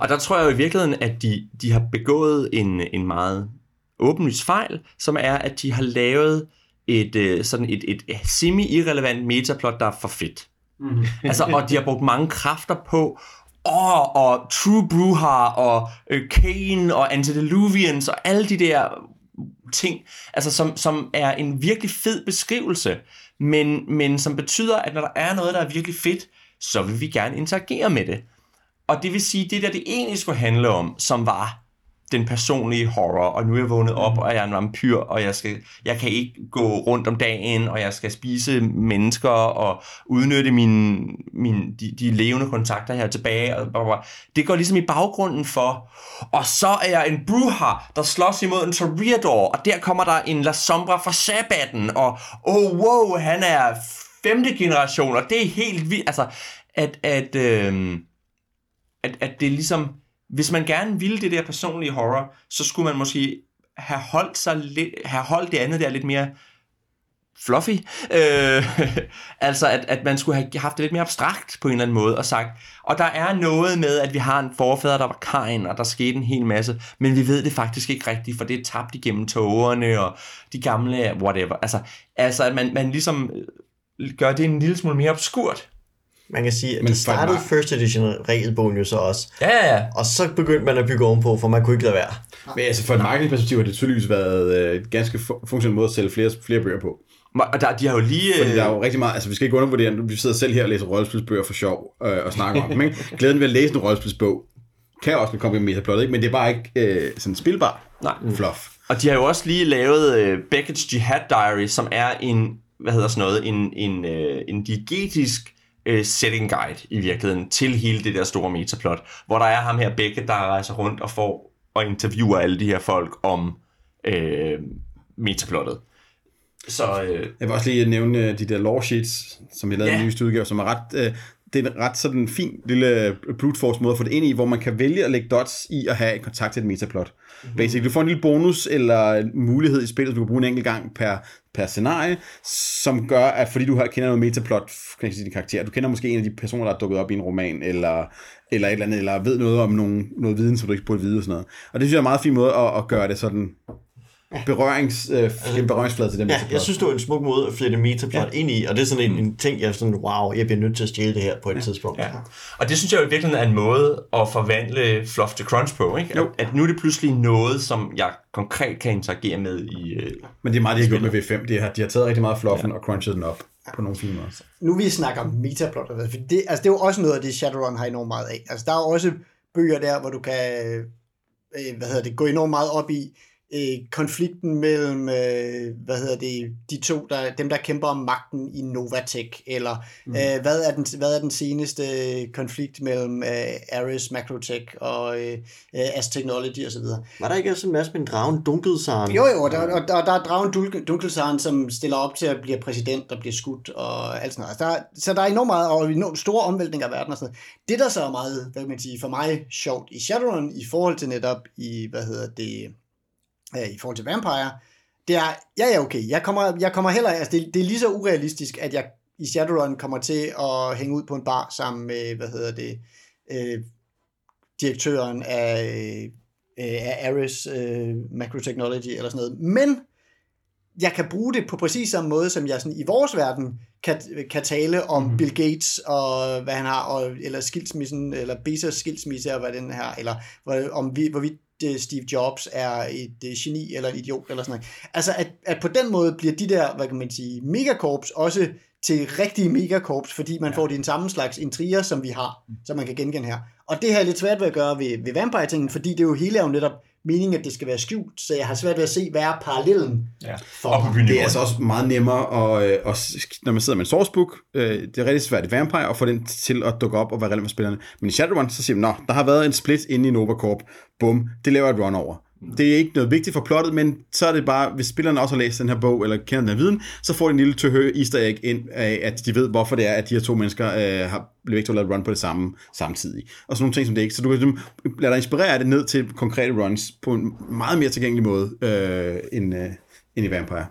Og der tror jeg jo i virkeligheden, at de, de har begået en, en meget åbenlyst fejl, som er, at de har lavet et, øh, sådan et, et semi-irrelevant metaplot, der er for fedt. Mm. altså, og de har brugt mange kræfter på, og, og True Bruhar, og øh, Kane, og Antediluvians, og alle de der ting, altså som, som er en virkelig fed beskrivelse, men, men som betyder, at når der er noget, der er virkelig fedt, så vil vi gerne interagere med det. Og det vil sige, det der det egentlig skulle handle om, som var den personlige horror, og nu er jeg vågnet op, og jeg er en vampyr, og jeg, skal, jeg kan ikke gå rundt om dagen, og jeg skal spise mennesker, og udnytte mine, mine, de, de levende kontakter her tilbage. Og blah, blah. Det går ligesom i baggrunden for, og så er jeg en Bruhar, der slås imod en Toreador, og der kommer der en La Sombra fra Sabbaten, og oh wow, han er femte generation, og det er helt vildt. Altså, at, at, øh, at, at det er ligesom, hvis man gerne ville det der personlige horror, så skulle man måske have holdt, sig lidt, have holdt det andet der lidt mere fluffy. Øh, altså, at, at man skulle have haft det lidt mere abstrakt på en eller anden måde, og sagt, og der er noget med, at vi har en forfader, der var Kain, og der skete en hel masse, men vi ved det faktisk ikke rigtigt, for det er tabt igennem tågerne, og de gamle, whatever. Altså, altså at man, man ligesom øh, gør det en lille smule mere obskurt man kan sige, at Men det startede for- first edition regelbogen jo så også, Ja, ja, ja. og så begyndte man at bygge ovenpå, for man kunne ikke lade være. Men altså for et marketingperspektiv har det tydeligvis været øh, et ganske fu- funktionel måde at sælge flere, flere bøger på. Og der, de har jo lige... Fordi øh, der er jo rigtig meget, altså vi skal ikke undervurdere, vi sidder selv her og læser rollespilsbøger for sjov øh, og snakker om dem, ikke? Glæden ved at læse en rollespilsbog kan også komme med metaplot, ikke? Men det er bare ikke øh, sådan spilbar Nej. fluff. Og de har jo også lige lavet øh, Beckett's Jihad Diary, som er en, hvad hedder sådan noget, en, en, øh, en diegetisk øh, setting guide i virkeligheden til hele det der store metaplot, hvor der er ham her Beckett, der rejser rundt og får og interviewer alle de her folk om øh, metaplottet. Så øh, Jeg vil også lige nævne øh, de der law sheets, som vi lavede Ja. i nyeste udgave, som er ret... Øh, det er en ret sådan fin lille brute force måde at få det ind i, hvor man kan vælge at lægge dots i at have en kontakt til et metaplot. Mm-hmm. Basically, du får en lille bonus eller en mulighed i spillet, du kan bruge en enkelt gang per, per scenarie, som gør, at fordi du har, kender noget metaplot, kan sige, din karakter, du kender måske en af de personer, der er dukket op i en roman, eller, eller et eller andet, eller ved noget om nogen, noget viden, som du ikke burde vide og sådan noget. Og det synes jeg er en meget fin måde at, at gøre det sådan berørings, øh, en berøringsflade til den Ja, metaplot. jeg synes, det var en smuk måde at flette metaplot ja. ind i, og det er sådan en, en ting, jeg er sådan, wow, jeg bliver nødt til at stjæle det her på et ja. tidspunkt. Ja. Og det synes jeg jo i virkeligheden er en måde at forvandle fluff til crunch på, ikke? Jo. At, at nu er det pludselig noget, som jeg konkret kan interagere med i... Øh, Men det er meget, de har gjort med V5. De har, de har taget rigtig meget fluffen ja. og crunchet den op på nogle fine måder. nu vi snakker om metaplot, for det, altså det er jo også noget af det, Shadowrun har enormt meget af. Altså der er jo også bøger der, hvor du kan øh, hvad hedder det, gå enormt meget op i øh, konflikten mellem, øh, hvad hedder det, de to, der, dem der kæmper om magten i Novatech, eller mm. øh, hvad, er den, hvad er den seneste konflikt mellem øh, Ares, Macrotech og øh, øh, As Technology osv. Var der ikke også en masse med en dragen Dunkelsaren? Jo, jo, der, og og der er Dragen Dunkelsaren, som stiller op til at blive præsident og bliver skudt og alt sådan noget. Altså, der, er- så der er enormt meget, og enormt store omvæltninger af verden og sådan noget. Det, der så er meget, hvad kan man sige, for mig sjovt i Shadowrun, i forhold til netop i, hvad hedder det, øh, i forhold til Vampire, det er, ja, ja, okay, jeg kommer, jeg kommer heller, altså det, det er lige så urealistisk, at jeg i Shadowrun kommer til at hænge ud på en bar sammen med, hvad hedder det, øh, direktøren af, øh, af Ares øh, Macrotechnology eller sådan noget. Men jeg kan bruge det på præcis samme måde, som jeg sådan i vores verden kan, kan tale om mm. Bill Gates og hvad han har, og, eller skilsmissen, eller Bezos skilsmisse, og hvad den her, eller hvor, om vi, hvorvidt øh, Steve Jobs er et øh, geni eller en idiot eller sådan noget. Altså at, at på den måde bliver de der, hvad kan man sige, megakorps også til rigtige megakorps, fordi man ja. får den samme slags intriger, som vi har, som man kan genkende her. Og det har jeg lidt svært ved at gøre ved, ved Vampire-tingen, fordi det er jo hele er jo netop meningen, at det skal være skjult, så jeg har svært ved at se, hvad er parallellen ja. for Og Det er altså også meget nemmere, at, øh, at, når man sidder med en sourcebook, øh, det er rigtig svært i Vampire at få den til at dukke op og være relevant for spillerne. Men i Shadowrun, så siger man, nå, der har været en split inde i Nova Corp, bum, det laver et run over. Det er ikke noget vigtigt for plottet, men så er det bare, hvis spillerne også har læst den her bog, eller kender den her viden, så får de en lille tøhø easter egg ind af, at de ved, hvorfor det er, at de her to mennesker øh, har blevet to lavet run på det samme samtidig. Og sådan nogle ting som det ikke. Så du kan ligesom lade dig inspirere af det ned til konkrete runs på en meget mere tilgængelig måde øh, end, øh, end i Vampire.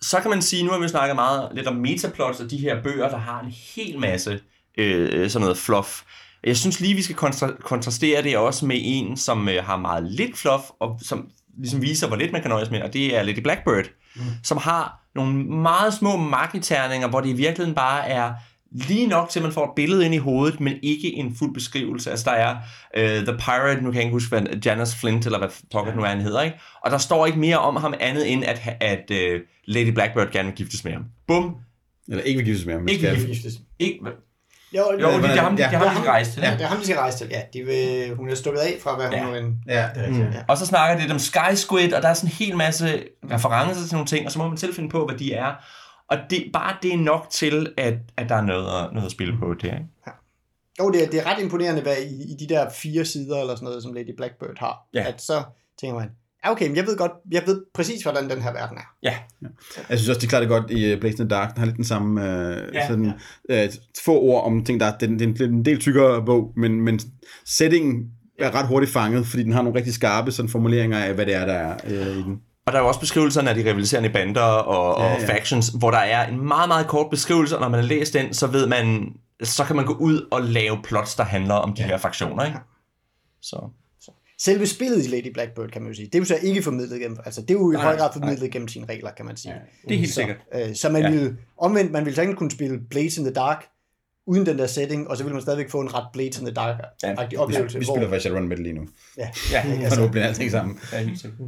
så kan man sige, nu har vi snakket meget lidt om metaplots og de her bøger, der har en hel masse øh, øh sådan noget fluff. Jeg synes lige, vi skal kontra- kontrastere det også med en, som øh, har meget lidt fluff, og som ligesom viser, hvor lidt man kan nøjes med, og det er Lady Blackbird, mm. som har nogle meget små magiterninger, hvor det i virkeligheden bare er lige nok til, at man får et billede ind i hovedet, men ikke en fuld beskrivelse. Altså, der er uh, The Pirate, nu kan jeg ikke huske, hvad Janus Flint, eller hvad pokker nu er, han hedder, ikke? Og der står ikke mere om ham andet end, at, at uh, Lady Blackbird gerne vil giftes med ham. Bum. Eller ikke vil giftes med ham. Ikke vil Giftes. Ikke, Jo, jo, det, det er ham, de, Ja. det er ham, de skal rejse til. Ja, ikke? det er ham, de skal rejse til. Ja, de vil, hun er stukket af fra, hvad hun Ja. end... Ja, det er rigtigt. Mm. Og så snakker de lidt om Sky Squid, og der er sådan en hel masse referencer til nogle ting, og så må man selv finde på, hvad de er. Og det, bare det er nok til, at, at der er noget, at- noget at spille på der. Ikke? Jo, det er, det er ret imponerende, hvad i, i de der fire sider, eller sådan noget, som Lady Blackbird har. Ja. At så tænker man, ja okay, men jeg ved godt, jeg ved præcis, hvordan den her verden er. Ja, Jeg synes også, de klarer det godt i uh, Blazing the Dark. Den har lidt den samme øh, Ja, sådan, øh, få ord om ting, der er, den, den, den, en del tykkere bog, men, men settingen er ret hurtigt fanget, fordi den har nogle rigtig skarpe sådan, formuleringer af, hvad det er, der er øh, i den. og der er jo også beskrivelserne af de rivaliserende bander og, Ja, og ja. factions, hvor der er en meget, meget kort beskrivelse, og når man har læst den, så ved man, så kan man gå ud og lave plots, der handler om de her fraktioner. Ikke? Så. Selve spillet i Lady Blackbird, kan man jo sige, det er jo så ikke formidlet gennem, altså det er jo i Nej, høj grad formidlet gennem sine regler, kan man sige. Ja, det er helt så, sikkert. Øh, så man Ja. ja. ville, omvendt, man ville sagtens kunne spille Blades in the Dark, uden den der setting, og så ville man stadigvæk få en ret Blades in the Dark-agtig Vi, oplevelse. vi spiller faktisk Shadowrun med det lige nu. ja, Ja, Og nu bliver alting sammen. Ja, helt sikkert.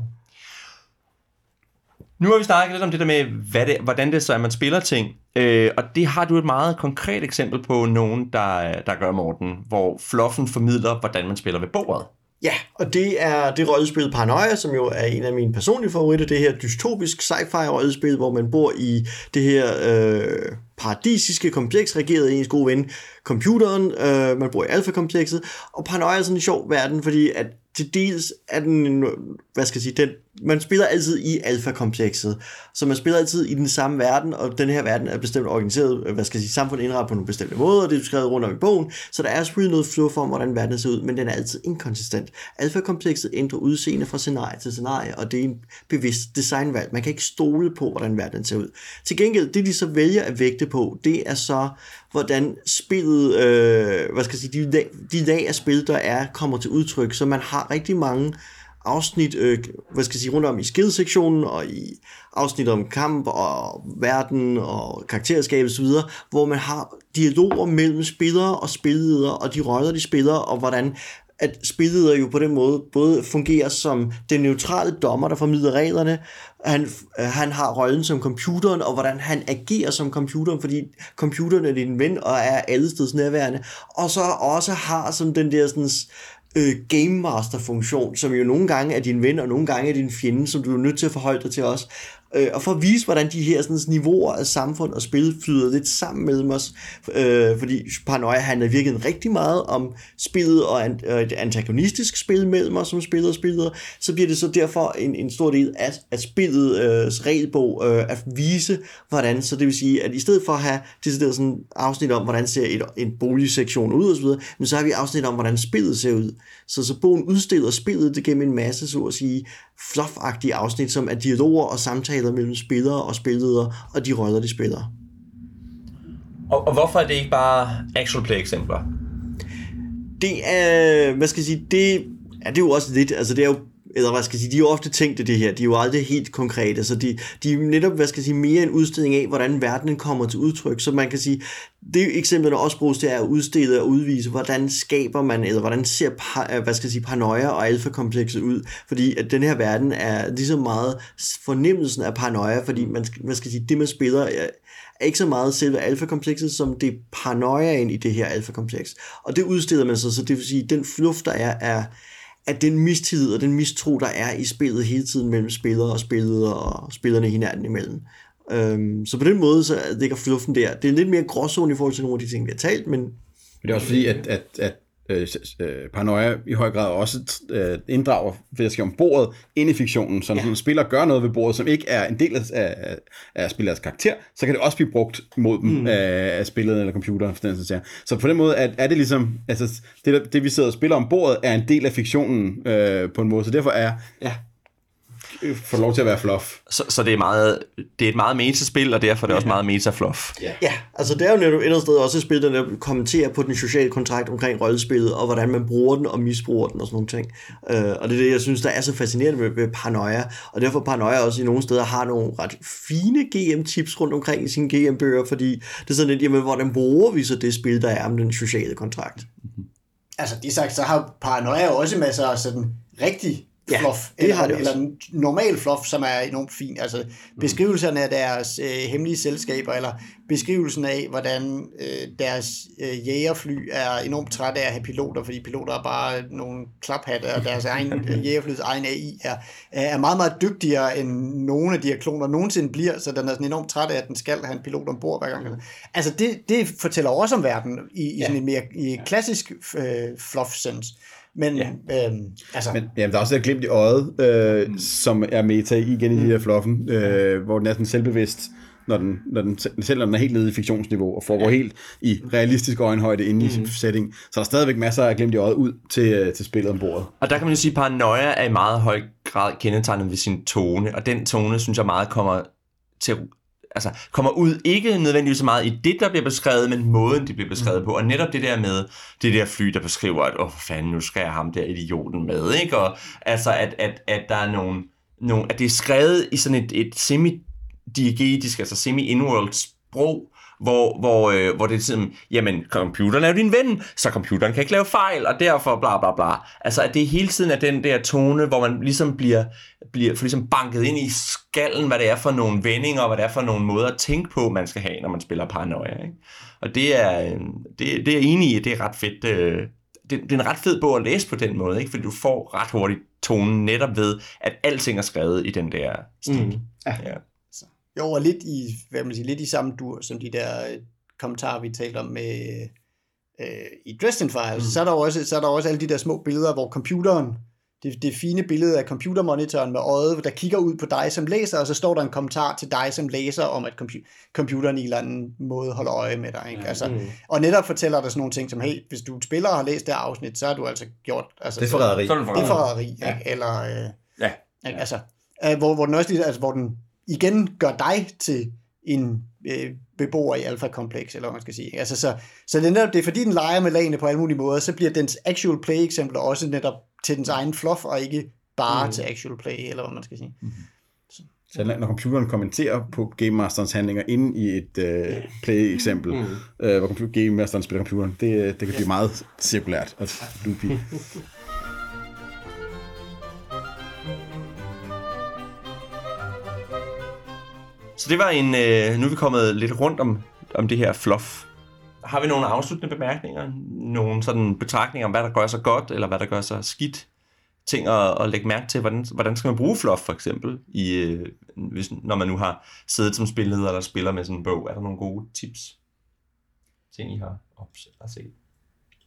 Nu har vi snakket lidt om det der med, hvad det, hvordan det så er, man spiller ting. Øh, og det har du et meget konkret eksempel på nogen, der, der gør, Morten, hvor fluffen formidler, hvordan man spiller ved bordet. Ja, og det er det rollespil Paranoia, som jo er en af mine personlige favoritter. Det her dystopisk sci-fi rollespil, hvor man bor i det her øh, paradisiske kompleks, regeret af ens gode ven, computeren. Øh, man bor i alfa-komplekset. Og Paranoia er sådan en sjov verden, fordi at til dels er den, hvad skal jeg sige, den, man spiller altid i alfa-komplekset, så man spiller altid i den samme verden, og den her verden er bestemt organiseret, øh, hvad skal jeg sige, samfundet indrettet på nogle bestemte måder, og det er skrevet rundt om i bogen, så der er selvfølgelig noget flow om, hvordan verden ser ud, men den er altid inkonsistent. Alfa-komplekset ændrer udseende fra scenarie til scenarie, og det er en bevidst designvalg. Man kan ikke stole på, hvordan verden ser ud. Til gengæld, det de så vælger at vægte på, det er så, hvordan spillet, øh, hvad skal jeg sige, de, de lag af spil, der er, kommer til udtryk, så man har rigtig mange afsnit, øh, hvad skal jeg sige, rundt om i skillsektionen og i afsnit om kamp og verden og karakterskab osv., hvor man har dialoger mellem spillere og spilleder og de roller, de spiller, og hvordan at spilleder jo på den måde både fungerer som den neutrale dommer, der formidler reglerne, han, øh, han har rollen som computeren, og hvordan han agerer som computeren, fordi computeren er din ven og er allesteds nærværende, og så også har som den der sådan, øh, øh, game master funktion, som jo nogle gange er din ven, og nogle gange er din fjende, som du er nødt til at forholde dig til også. Øh, og for at vise, hvordan de her sådan, niveauer af samfund og spil flyder lidt sammen med os, øh, fordi Paranoia handler virkelig rigtig meget om spillet og an, øh, et antagonistisk spil mellem os som spillere og spillere, så bliver det så derfor en, en stor del af, af spillets øh, regelbog øh, at vise, hvordan, så det vil sige, at i stedet for at have decideret sådan afsnit om, hvordan ser et, en boligsektion ud osv., men så har vi afsnit om, hvordan spillet ser ud. Så, så bogen udstiller spillet det gennem en masse, så at sige, fluff afsnit, som er dialoger og samtaler mellem spillere og spilledere, og de roller, de spiller. Og, og hvorfor er det ikke bare actual play eksempler? Det er, hvad skal jeg sige, det, ja, det er jo også lidt, altså det er jo eller hvad skal jeg sige, de er jo ofte tænkt det her, de er jo aldrig helt konkrete, så de, de er netop, hvad skal jeg sige, mere en udstilling af, hvordan verdenen kommer til udtryk, så man kan sige, det eksempel, der også bruges, det er at udstille og udvise, hvordan skaber man, eller hvordan ser, øh, hvad skal jeg sige, paranoia og alfa-komplekset ud, fordi at den her verden er lige så meget fornemmelsen af paranoia, fordi man, hvad skal jeg sige, det man spiller er, er ikke så meget selve alfa-komplekset, som det paranoiaen i det her alfa-kompleks. Og det udstiller man så, så det vil sige, den fluft, der er, er at den mistillid og den mistro, der er i spillet hele tiden mellem spillere og spillere og spillerne hinanden imellem. Øhm, så på den måde, så ligger fluffen der. Det er lidt mere gråzone i forhold til nogle af de ting, vi har talt, men Men det er også fordi, at, at, at øh, øh, paranoia i høj grad også øh, inddrager ved at skrive om bordet ind i fiktionen, så når ja. en spiller gør noget ved bordet, som ikke er en del af, af, af spillerets karakter, så kan det også blive brugt mod dem mm. af, af spillet eller computeren. For den, så, så på den måde er, er det ligesom, altså det, det vi sidder og spiller om bordet, er en del af fiktionen øh, på en måde, så derfor er Ja. Får lov til at være fluff. Så, så det, er meget, det er et meget meta-spil, og derfor er det også meget meta-fluff. Ja, altså det er jo netop et eller andet sted også et spil, der kommenterer på den sociale kontrakt omkring rollespillet, og hvordan man bruger den og misbruger den og sådan nogle ting. Øh, og det er det, jeg synes, der er så fascinerende ved, ved Paranoia, og derfor Paranoia også i nogle steder har nogle ret fine GM-tips rundt omkring i sine GM-bøger, fordi det er sådan lidt, jamen, hvordan bruger vi så det spil, der er om den sociale kontrakt? Altså, det sagt, så har Paranoia også masser af sådan rigtig Ja, fluff, det eller, har det også. eller normal fluff, som er enormt fin. Altså beskrivelserne af deres øh, hemmelige selskaber, eller beskrivelsen af, hvordan øh, deres øh, jægerfly er enormt trætte af at have piloter, fordi piloter er bare nogle klaphatte, og deres egen øh, jægerflys egen AI er, er meget, meget dygtigere end nogle af de her kloner nogensinde bliver, så den er sådan enormt træt af, at den skal have en pilot ombord hver gang. Altså det, det fortæller også om verden i, i sådan en mere i klassisk øh, fluff-sense. Men ja. øhm, altså, Men jamen, der er også det glimt i øjet, øh, mm. som er meta igen i de her fluffen, øh, hvor den er sådan selvbevidst, når den, når den, selv når den er helt nede i fiktionsniveau, og foregår ja. helt i realistisk øjenhøjde inde i sin setting, så er der stadigvæk masser af glimt i øjet ud til, øh, til spillet om bordet. Og der kan man jo sige, at paranoia er i meget høj grad kendetegnet ved sin tone, og den tone, synes jeg meget kommer til altså, kommer ud ikke nødvendigvis så meget i det, der bliver beskrevet, men måden, det bliver beskrevet på. Og netop det der med det der fly, der beskriver, at åh, for fanden, nu skal jeg ham der idioten med, ikke? Og altså, at, at, at der er nogle, nogle, at det er skrevet i sådan et, et semi-diegetisk, altså semi-inworld sprog, hvor, hvor, øh, hvor det er sådan, jamen, computeren er jo din ven, så computeren kan ikke lave fejl, og derfor bla bla bla. Altså, at det hele tiden er den der tone, hvor man ligesom bliver, bliver for ligesom banket ind i skallen, hvad det er for nogle vendinger, og hvad det er for nogle måder at tænke på, man skal have, når man spiller paranoia. Ikke? Og det er, øh, det, det er jeg enig i, det er ret fedt. Øh, det, det er en ret fed bog at læse på den måde, ikke? fordi du får ret hurtigt tonen netop ved, at alting er skrevet i den der stil. Mm. Ja. ja. Jo, og lidt i, hvad man siger, lidt i samme dur, som de der øh, kommentarer, vi talte om med, øh, i Dresden Files, mm. så, er der også, så er der også alle de der små billeder, hvor computeren, det, det fine billede af computermonitoren med øjet, der kigger ud på dig som læser, og så står der en kommentar til dig som læser, om at compu- computeren i en eller anden måde holder øje med dig. Ikke? Altså, Mm. Og netop fortæller der sådan nogle ting som, hey, hvis du er spiller og har læst det afsnit, så har du altså gjort... Altså, Det er forræderi. Er det er forræderi. ja. ikke? eller... Øh, Ja. ikke? Altså, øh, hvor, hvor den også lige, altså, hvor den igen gør dig til en øh, beboer i alfa-kompleks, eller hvad man skal sige. Altså, så, så det er, netop, det er fordi, den leger med lagene på alle mulige måder, så bliver dens actual play-eksempler også netop til dens egen fluff, og ikke bare mm. til actual play, eller hvad man skal sige. Så når computeren kommenterer på Game Masterens handlinger inde i et øh, play-eksempel, mm. øh, hvor computer, Game Masteren spiller computeren, det, det kan blive meget cirkulært og loopy. Så det var en... Øh, nu er vi kommet lidt rundt om, om det her fluff. Har vi nogle afsluttende bemærkninger? Nogle sådan betragtninger om, hvad der gør sig godt, eller hvad der gør sig skidt? Ting at, at lægge mærke til, hvordan, hvordan skal man bruge fluff for eksempel, i, øh, hvis, når man nu har siddet som spilleder eller spiller med sådan en bog. Er der nogle gode tips? Ting, I har opset og set?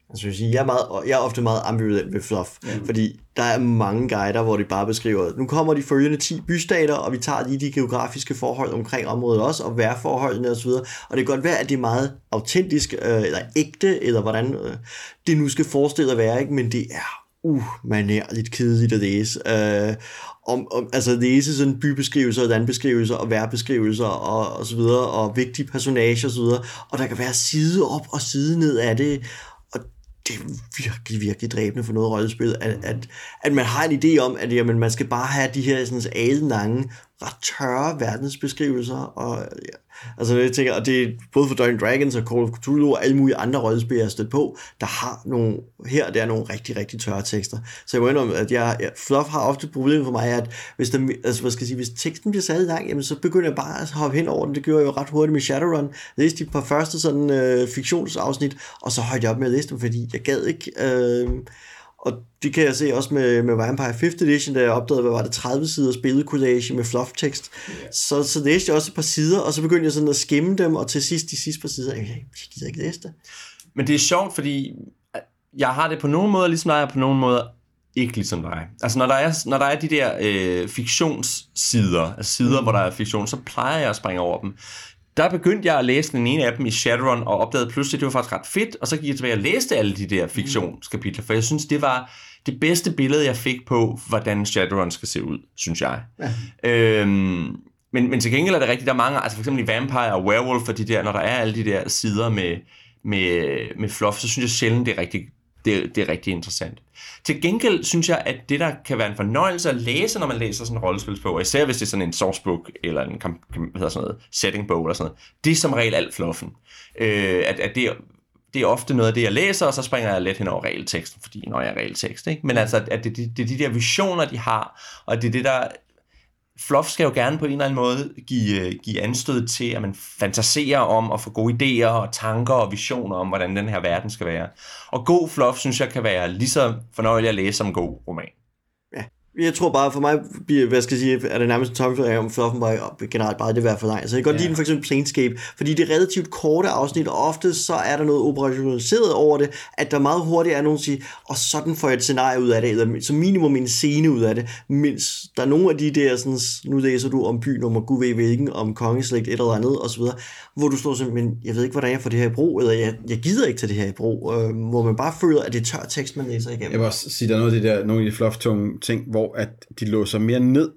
Altså, jeg, sige, jeg, er meget, jeg er ofte meget ambivalent ved fluff, mm. fordi der er mange guider, hvor de bare beskriver, nu kommer de følgende 10 bystater, og vi tager lige de geografiske forhold omkring området også, og vejrforholdene osv., og det kan godt være, at det er meget autentisk, øh, eller ægte, eller hvordan øh, det nu skal forestille at være, ikke? men det er uh, manærligt kedeligt at læse. Øh, om, om, altså læse sådan bybeskrivelser, og landbeskrivelser, og værbeskrivelser, og, og så videre, og vigtige personager, og så videre, og der kan være side op og side ned af det, det er virkelig, virkelig dræbende for noget rollespil, at, at, at man har en idé om, at jamen, man skal bare have de her sådan, alenlange, ret tørre verdensbeskrivelser, og ja, altså jeg tænker, og det er både for Dungeons Dragons og Call of Cthulhu og alle mulige andre rollespil, jeg har stødt på, der har nogle, her der er nogle rigtig, rigtig tørre tekster. Så jeg må indrømme, at jeg, jeg, Fluff har ofte et problem for mig, at hvis, der, altså, hvad skal jeg sige, hvis teksten bliver særlig lang, jamen, så begynder jeg bare at hoppe hen over den. Det gjorde jeg jo ret hurtigt med Shadowrun. Jeg læste de par første sådan, øh, fiktionsafsnit, og så holdt jeg op med at læse dem, fordi jeg gad ikke... Øh, og det kan jeg se også med, med Vampire 5th Edition, da jeg opdagede, hvad var det, 30 sider billedkollage med fluff-tekst. Yeah. Så, så læste jeg også et par sider, og så begyndte jeg sådan at skimme dem, og til sidst, de sidste par sider, jeg, jeg gider ikke læse det. Men det er sjovt, fordi jeg har det på nogle måder ligesom dig, og på nogle måder ikke ligesom dig. Altså når der er, når der er de der øh, fiktionssider, altså sider, mm. hvor der er fiktion, så plejer jeg at springe over dem. Der begyndte jeg at læse den ene af dem i Shadowrun, og opdagede pludselig, at det var faktisk ret fedt, og så gik jeg tilbage og læste alle de der fiktionskapitler, for jeg synes, det var det bedste billede, jeg fik på, hvordan Shadowrun skal se ud, synes jeg. Ja. Øhm, men, men til gengæld er det rigtigt, der er mange, altså for eksempel i Vampire og Werewolf, og de der, når der er alle de der sider med, med, med fluff, så synes jeg sjældent, det er rigtig, det, det er rigtig interessant. Til gengæld synes jeg, at det, der kan være en fornøjelse at læse, når man læser sådan en rollespilsbog, især hvis det er sådan en sourcebook, eller en hvad hedder sådan noget, settingbog, eller sådan noget, det er som regel alt fluffen. Øh, at, at det, det er ofte noget af det, jeg læser, og så springer jeg lidt hen over regelteksten, fordi når jeg er regeltekst, ikke? Men altså, at det, det, det er de der visioner, de har, og det er det, der fluff skal jo gerne på en eller anden måde give, øh, give anstød til, at man fantaserer om at få gode idéer og tanker og visioner om, hvordan den her verden skal være. Og god fluff, synes jeg, kan være lige så fornøjelig at læse som god roman. Jeg tror bare, for mig, hvad skal jeg sige, er det nærmest en tommelfinger om fluffen bare generelt bare det værd for dig. Så jeg kan godt ja. lide den for eksempel Planescape, fordi det er relativt korte afsnit, og ofte så er der noget operationaliseret over det, at der meget hurtigt er nogen, der siger, og sådan får jeg et scenarie ud af det, eller som minimum en scene ud af det, mens der er nogle af de der, sådan, nu læser du om byen, om gud ved hvilken, om kongeslægt, et eller andet, osv., hvor du står sådan, men jeg ved ikke, hvordan jeg får det her i brug, eller jeg, jeg gider ikke til det her i brug, øh, hvor man bare føler, at det er tør tekst, man læser igennem. Jeg vil også sige, der er noget af det der, nogle af de fluff ting, hvor at de låser mere ned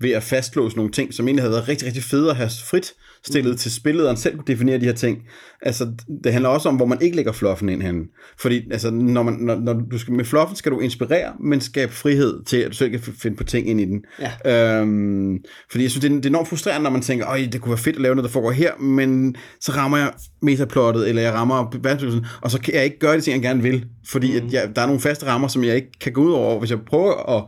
ved at fastlåse nogle ting, som egentlig havde været rigtig, rigtig fede at have frit stillet mm. til spillederen selv kunne definere de her ting. Altså, det handler også om, hvor man ikke lægger fluffen ind hen. Fordi altså, når, man, når, når du skal, med fluffen skal du inspirere, men skabe frihed til, at du selv kan finde på ting ind i den. Ja. Øhm, fordi jeg synes, det er, det er enormt frustrerende, når man tænker, at det kunne være fedt at lave noget, der foregår her, men så rammer jeg metaplottet, eller jeg rammer og så kan jeg ikke gøre det ting, jeg gerne vil. Fordi mm. at jeg, der er nogle faste rammer, som jeg ikke kan gå ud over, hvis jeg prøver at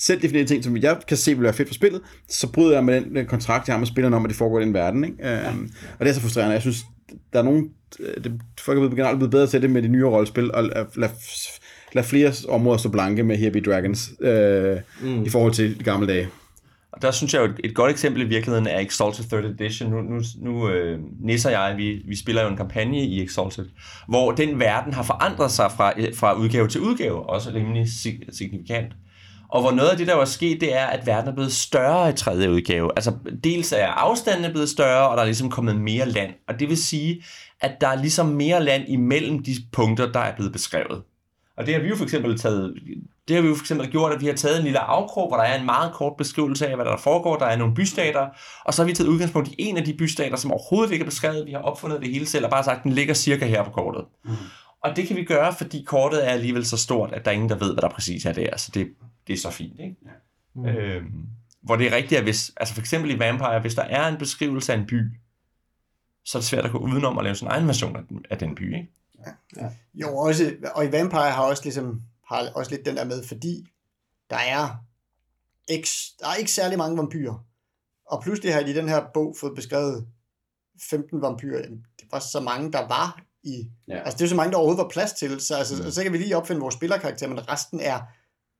selv definere ting, som jeg kan se vil være fedt for spillet, så bryder jeg med den, den kontrakt, jeg har med spillerne om, at det foregår i den verden. Ikke? Ja. Øhm, og det er så frustrerende. Jeg synes, der er nogen... Øh, det, folk er blevet generelt blevet bedre til det med de nye rollespil, og lade lad, lad flere områder stå blanke med Here Be Dragons, øh, mm. i forhold til de gamle dage. Og der synes jeg jo, et, godt eksempel i virkeligheden er Exalted 3rd Edition. Nu, nu, nu øh, Nisse og jeg, vi, vi spiller jo en kampagne i Exalted, hvor den verden har forandret sig fra, fra udgave til udgave, også rimelig signifikant. Og hvor noget af det, der var sket, det er, at verden er blevet større i tredje udgave. Altså, dels er afstanden blevet større, og der er ligesom kommet mere land. Og det vil sige, at der er ligesom mere land imellem de punkter, der er blevet beskrevet. Og det har vi jo for eksempel taget, det har vi jo for eksempel gjort, at vi har taget en lille afkrog, hvor der er en meget kort beskrivelse af, hvad der foregår. Der er nogle bystater, og så har vi taget udgangspunkt i en af de bystater, som overhovedet ikke er beskrevet. Vi har opfundet det hele selv, og bare sagt, at den ligger cirka her på kortet. Mm. Og det kan vi gøre, fordi kortet er alligevel så stort, at der er ingen, der ved, hvad der præcis er der. Så det, det er så fint, ikke? Ja. Mm. Øhm, hvor det er rigtigt, at hvis, altså for eksempel i Vampire, hvis der er en beskrivelse af en by, så er det svært at gå udenom at lave sin egen version af den, af den by, ikke? Ja. ja. Jo, også, og i Vampire har også ligesom, har også lidt den der med, fordi der er ikke, der er ikke særlig mange vampyrer. Og pludselig har de i den her bog fået beskrevet 15 vampyrer. Det var så mange, der var i... Ja. Altså, det er så mange, der overhovedet var plads til. Så, altså, mm. så kan vi lige opfinde vores spillerkarakter, men resten er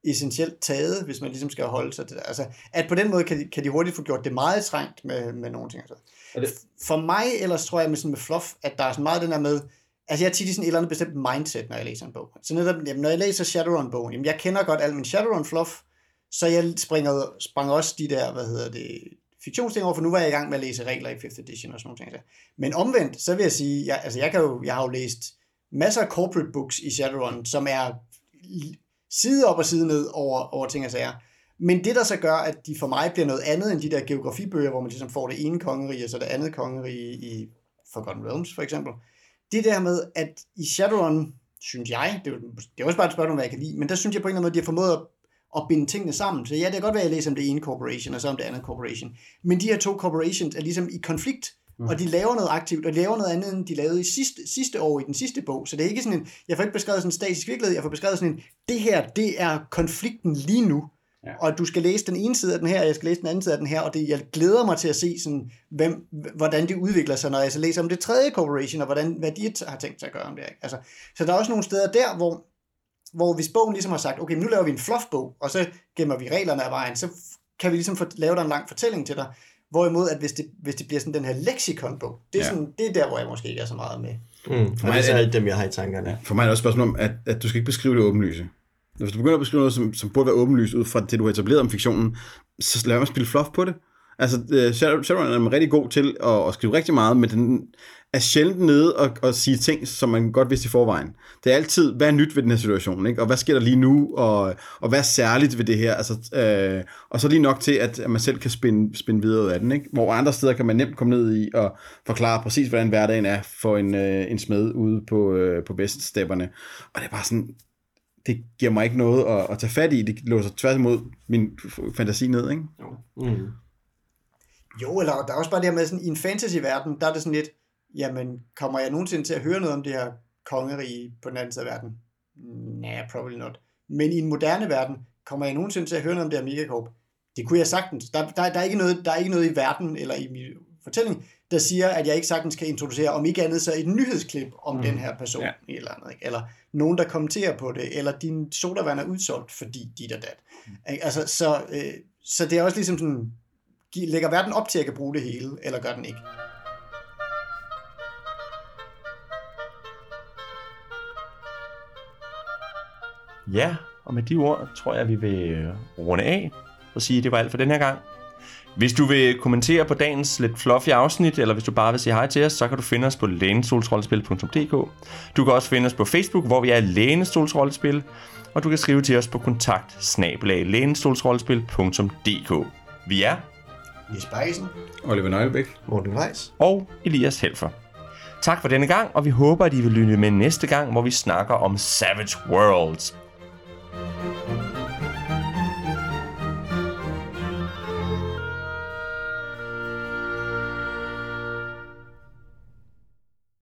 essentielt taget, hvis man ligesom skal holde sig til det. Altså, at på den måde kan de, kan de hurtigt få gjort det meget trængt med, med nogle ting. Altså. Det... For mig ellers tror jeg med, sådan med fluff, at der er sådan meget den der med, altså jeg har tit i sådan et eller andet bestemt mindset, når jeg læser en bog. Så netop, jamen, når jeg læser Shadowrun-bogen, jamen jeg kender godt al min Shadowrun-fluff, så jeg springer, sprang også de der, hvad hedder det, fiktionsting over, for nu var jeg i gang med at læse regler i 5th edition og sådan nogle ting. Men omvendt, så vil jeg sige, jeg, altså jeg, kan jo, jeg har jo læst masser af corporate books i Shadowrun, som er side op og side ned over, over ting og sager. Men det, der så gør, at de for mig bliver noget andet end de der geografibøger, hvor man ligesom får det ene kongerige, og så det andet kongerige i Forgotten Realms for eksempel, det der med, at i Shadowrun, synes jeg, det er, det er også bare et spørgsmål, hvad jeg kan lide, men der synes jeg på en eller anden måde, de har formået at, at binde tingene sammen. Så ja, det kan godt være, at jeg læser om det ene corporation, og så om det andet corporation. Men de her to corporations er ligesom i konflikt, Mm. Og de laver noget aktivt, og de laver noget andet, end de lavede i sidste, sidste år i den sidste bog. Så det er ikke sådan en, jeg får ikke beskrevet sådan en statisk virkelighed, jeg får beskrevet sådan en, det her, det er konflikten lige nu. Ja. Og du skal læse den ene side af den her, og jeg skal læse den anden side af den her, og det, jeg glæder mig til at se, sådan, hvem, hvordan det udvikler sig, når jeg så læser om det tredje corporation, og hvordan, hvad de har tænkt sig at gøre om det. Ikke? Altså, så der er også nogle steder der, hvor, hvor hvis bogen ligesom har sagt, okay, nu laver vi en fluffbog, og så gemmer vi reglerne af vejen, så kan vi ligesom få, lave dig en lang fortælling til dig, Hvorimod, at hvis det, hvis det bliver sådan den her lexikonbog, det er, Ja. sådan, det er der, hvor jeg måske ikke er så meget med. Mm. For mig det er er det- alle dem, jeg har i tankerne. For mig er det også et spørgsmål om, at, at du skal ikke beskrive det åbenlyse. Hvis du begynder at beskrive noget, som, som burde være åbenlyst ud fra det, du har etableret om fiktionen, så lad mig spille fluff på det. Altså, uh, Shadowrun er rigtig god til at, at skrive rigtig meget, men den er sjældent nede og, og sige ting, som man godt vidste i forvejen. Det er altid, hvad er nyt ved den her situation, ikke? og hvad sker der lige nu, og, og hvad er særligt ved det her? Altså, øh, og så lige nok til, at, at man selv kan spinde, spinde videre ud af den. Ikke? Hvor andre steder kan man nemt komme ned i og forklare præcis, hvordan hverdagen er for en, øh, en smed ude på, øh, på veststepperne. Og det er bare sådan, det giver mig ikke noget at, at tage fat i. Det låser tværtimod min fantasi ned, ikke? Mm. Jo, eller der er også bare det her med, sådan, i en fantasy-verden, der er det sådan lidt, jamen, kommer jeg nogensinde til at høre noget om det her kongerige på den anden side af verden? Nej, probably not. Men i en moderne verden, kommer jeg nogensinde til at høre noget om det her Megacorp? Det kunne jeg sagtens. Der, der, der, er ikke noget, der er ikke noget i verden, eller i min fortælling, der siger, at jeg ikke sagtens kan introducere, om ikke andet så et nyhedsklip om mm. den her person, Ja. eller andet, ikke? eller nogen, der kommenterer på det, eller din sodavand er udsolgt, fordi dit og dat. Mm. Altså, så, øh, så det er også ligesom sådan, lægger verden op til, at jeg kan bruge det hele, eller gør den ikke? Ja, og med de ord tror jeg, vi vil runde af og sige, at det var alt for den her gang. Hvis du vil kommentere på dagens lidt fluffy afsnit, eller hvis du bare vil sige hej til os, så kan du finde os på lænestolsrollespil.dk. Du kan også finde os på Facebook, hvor vi er Lænestolsrollespil, og du kan skrive til os på kontakt Vi er Jes Bejsen, Oliver Nøglebæk, Morten Weiss og Elias Helfer. Tak for denne gang, og vi håber, at I vil lytte med næste gang, hvor vi snakker om Savage Worlds. thank you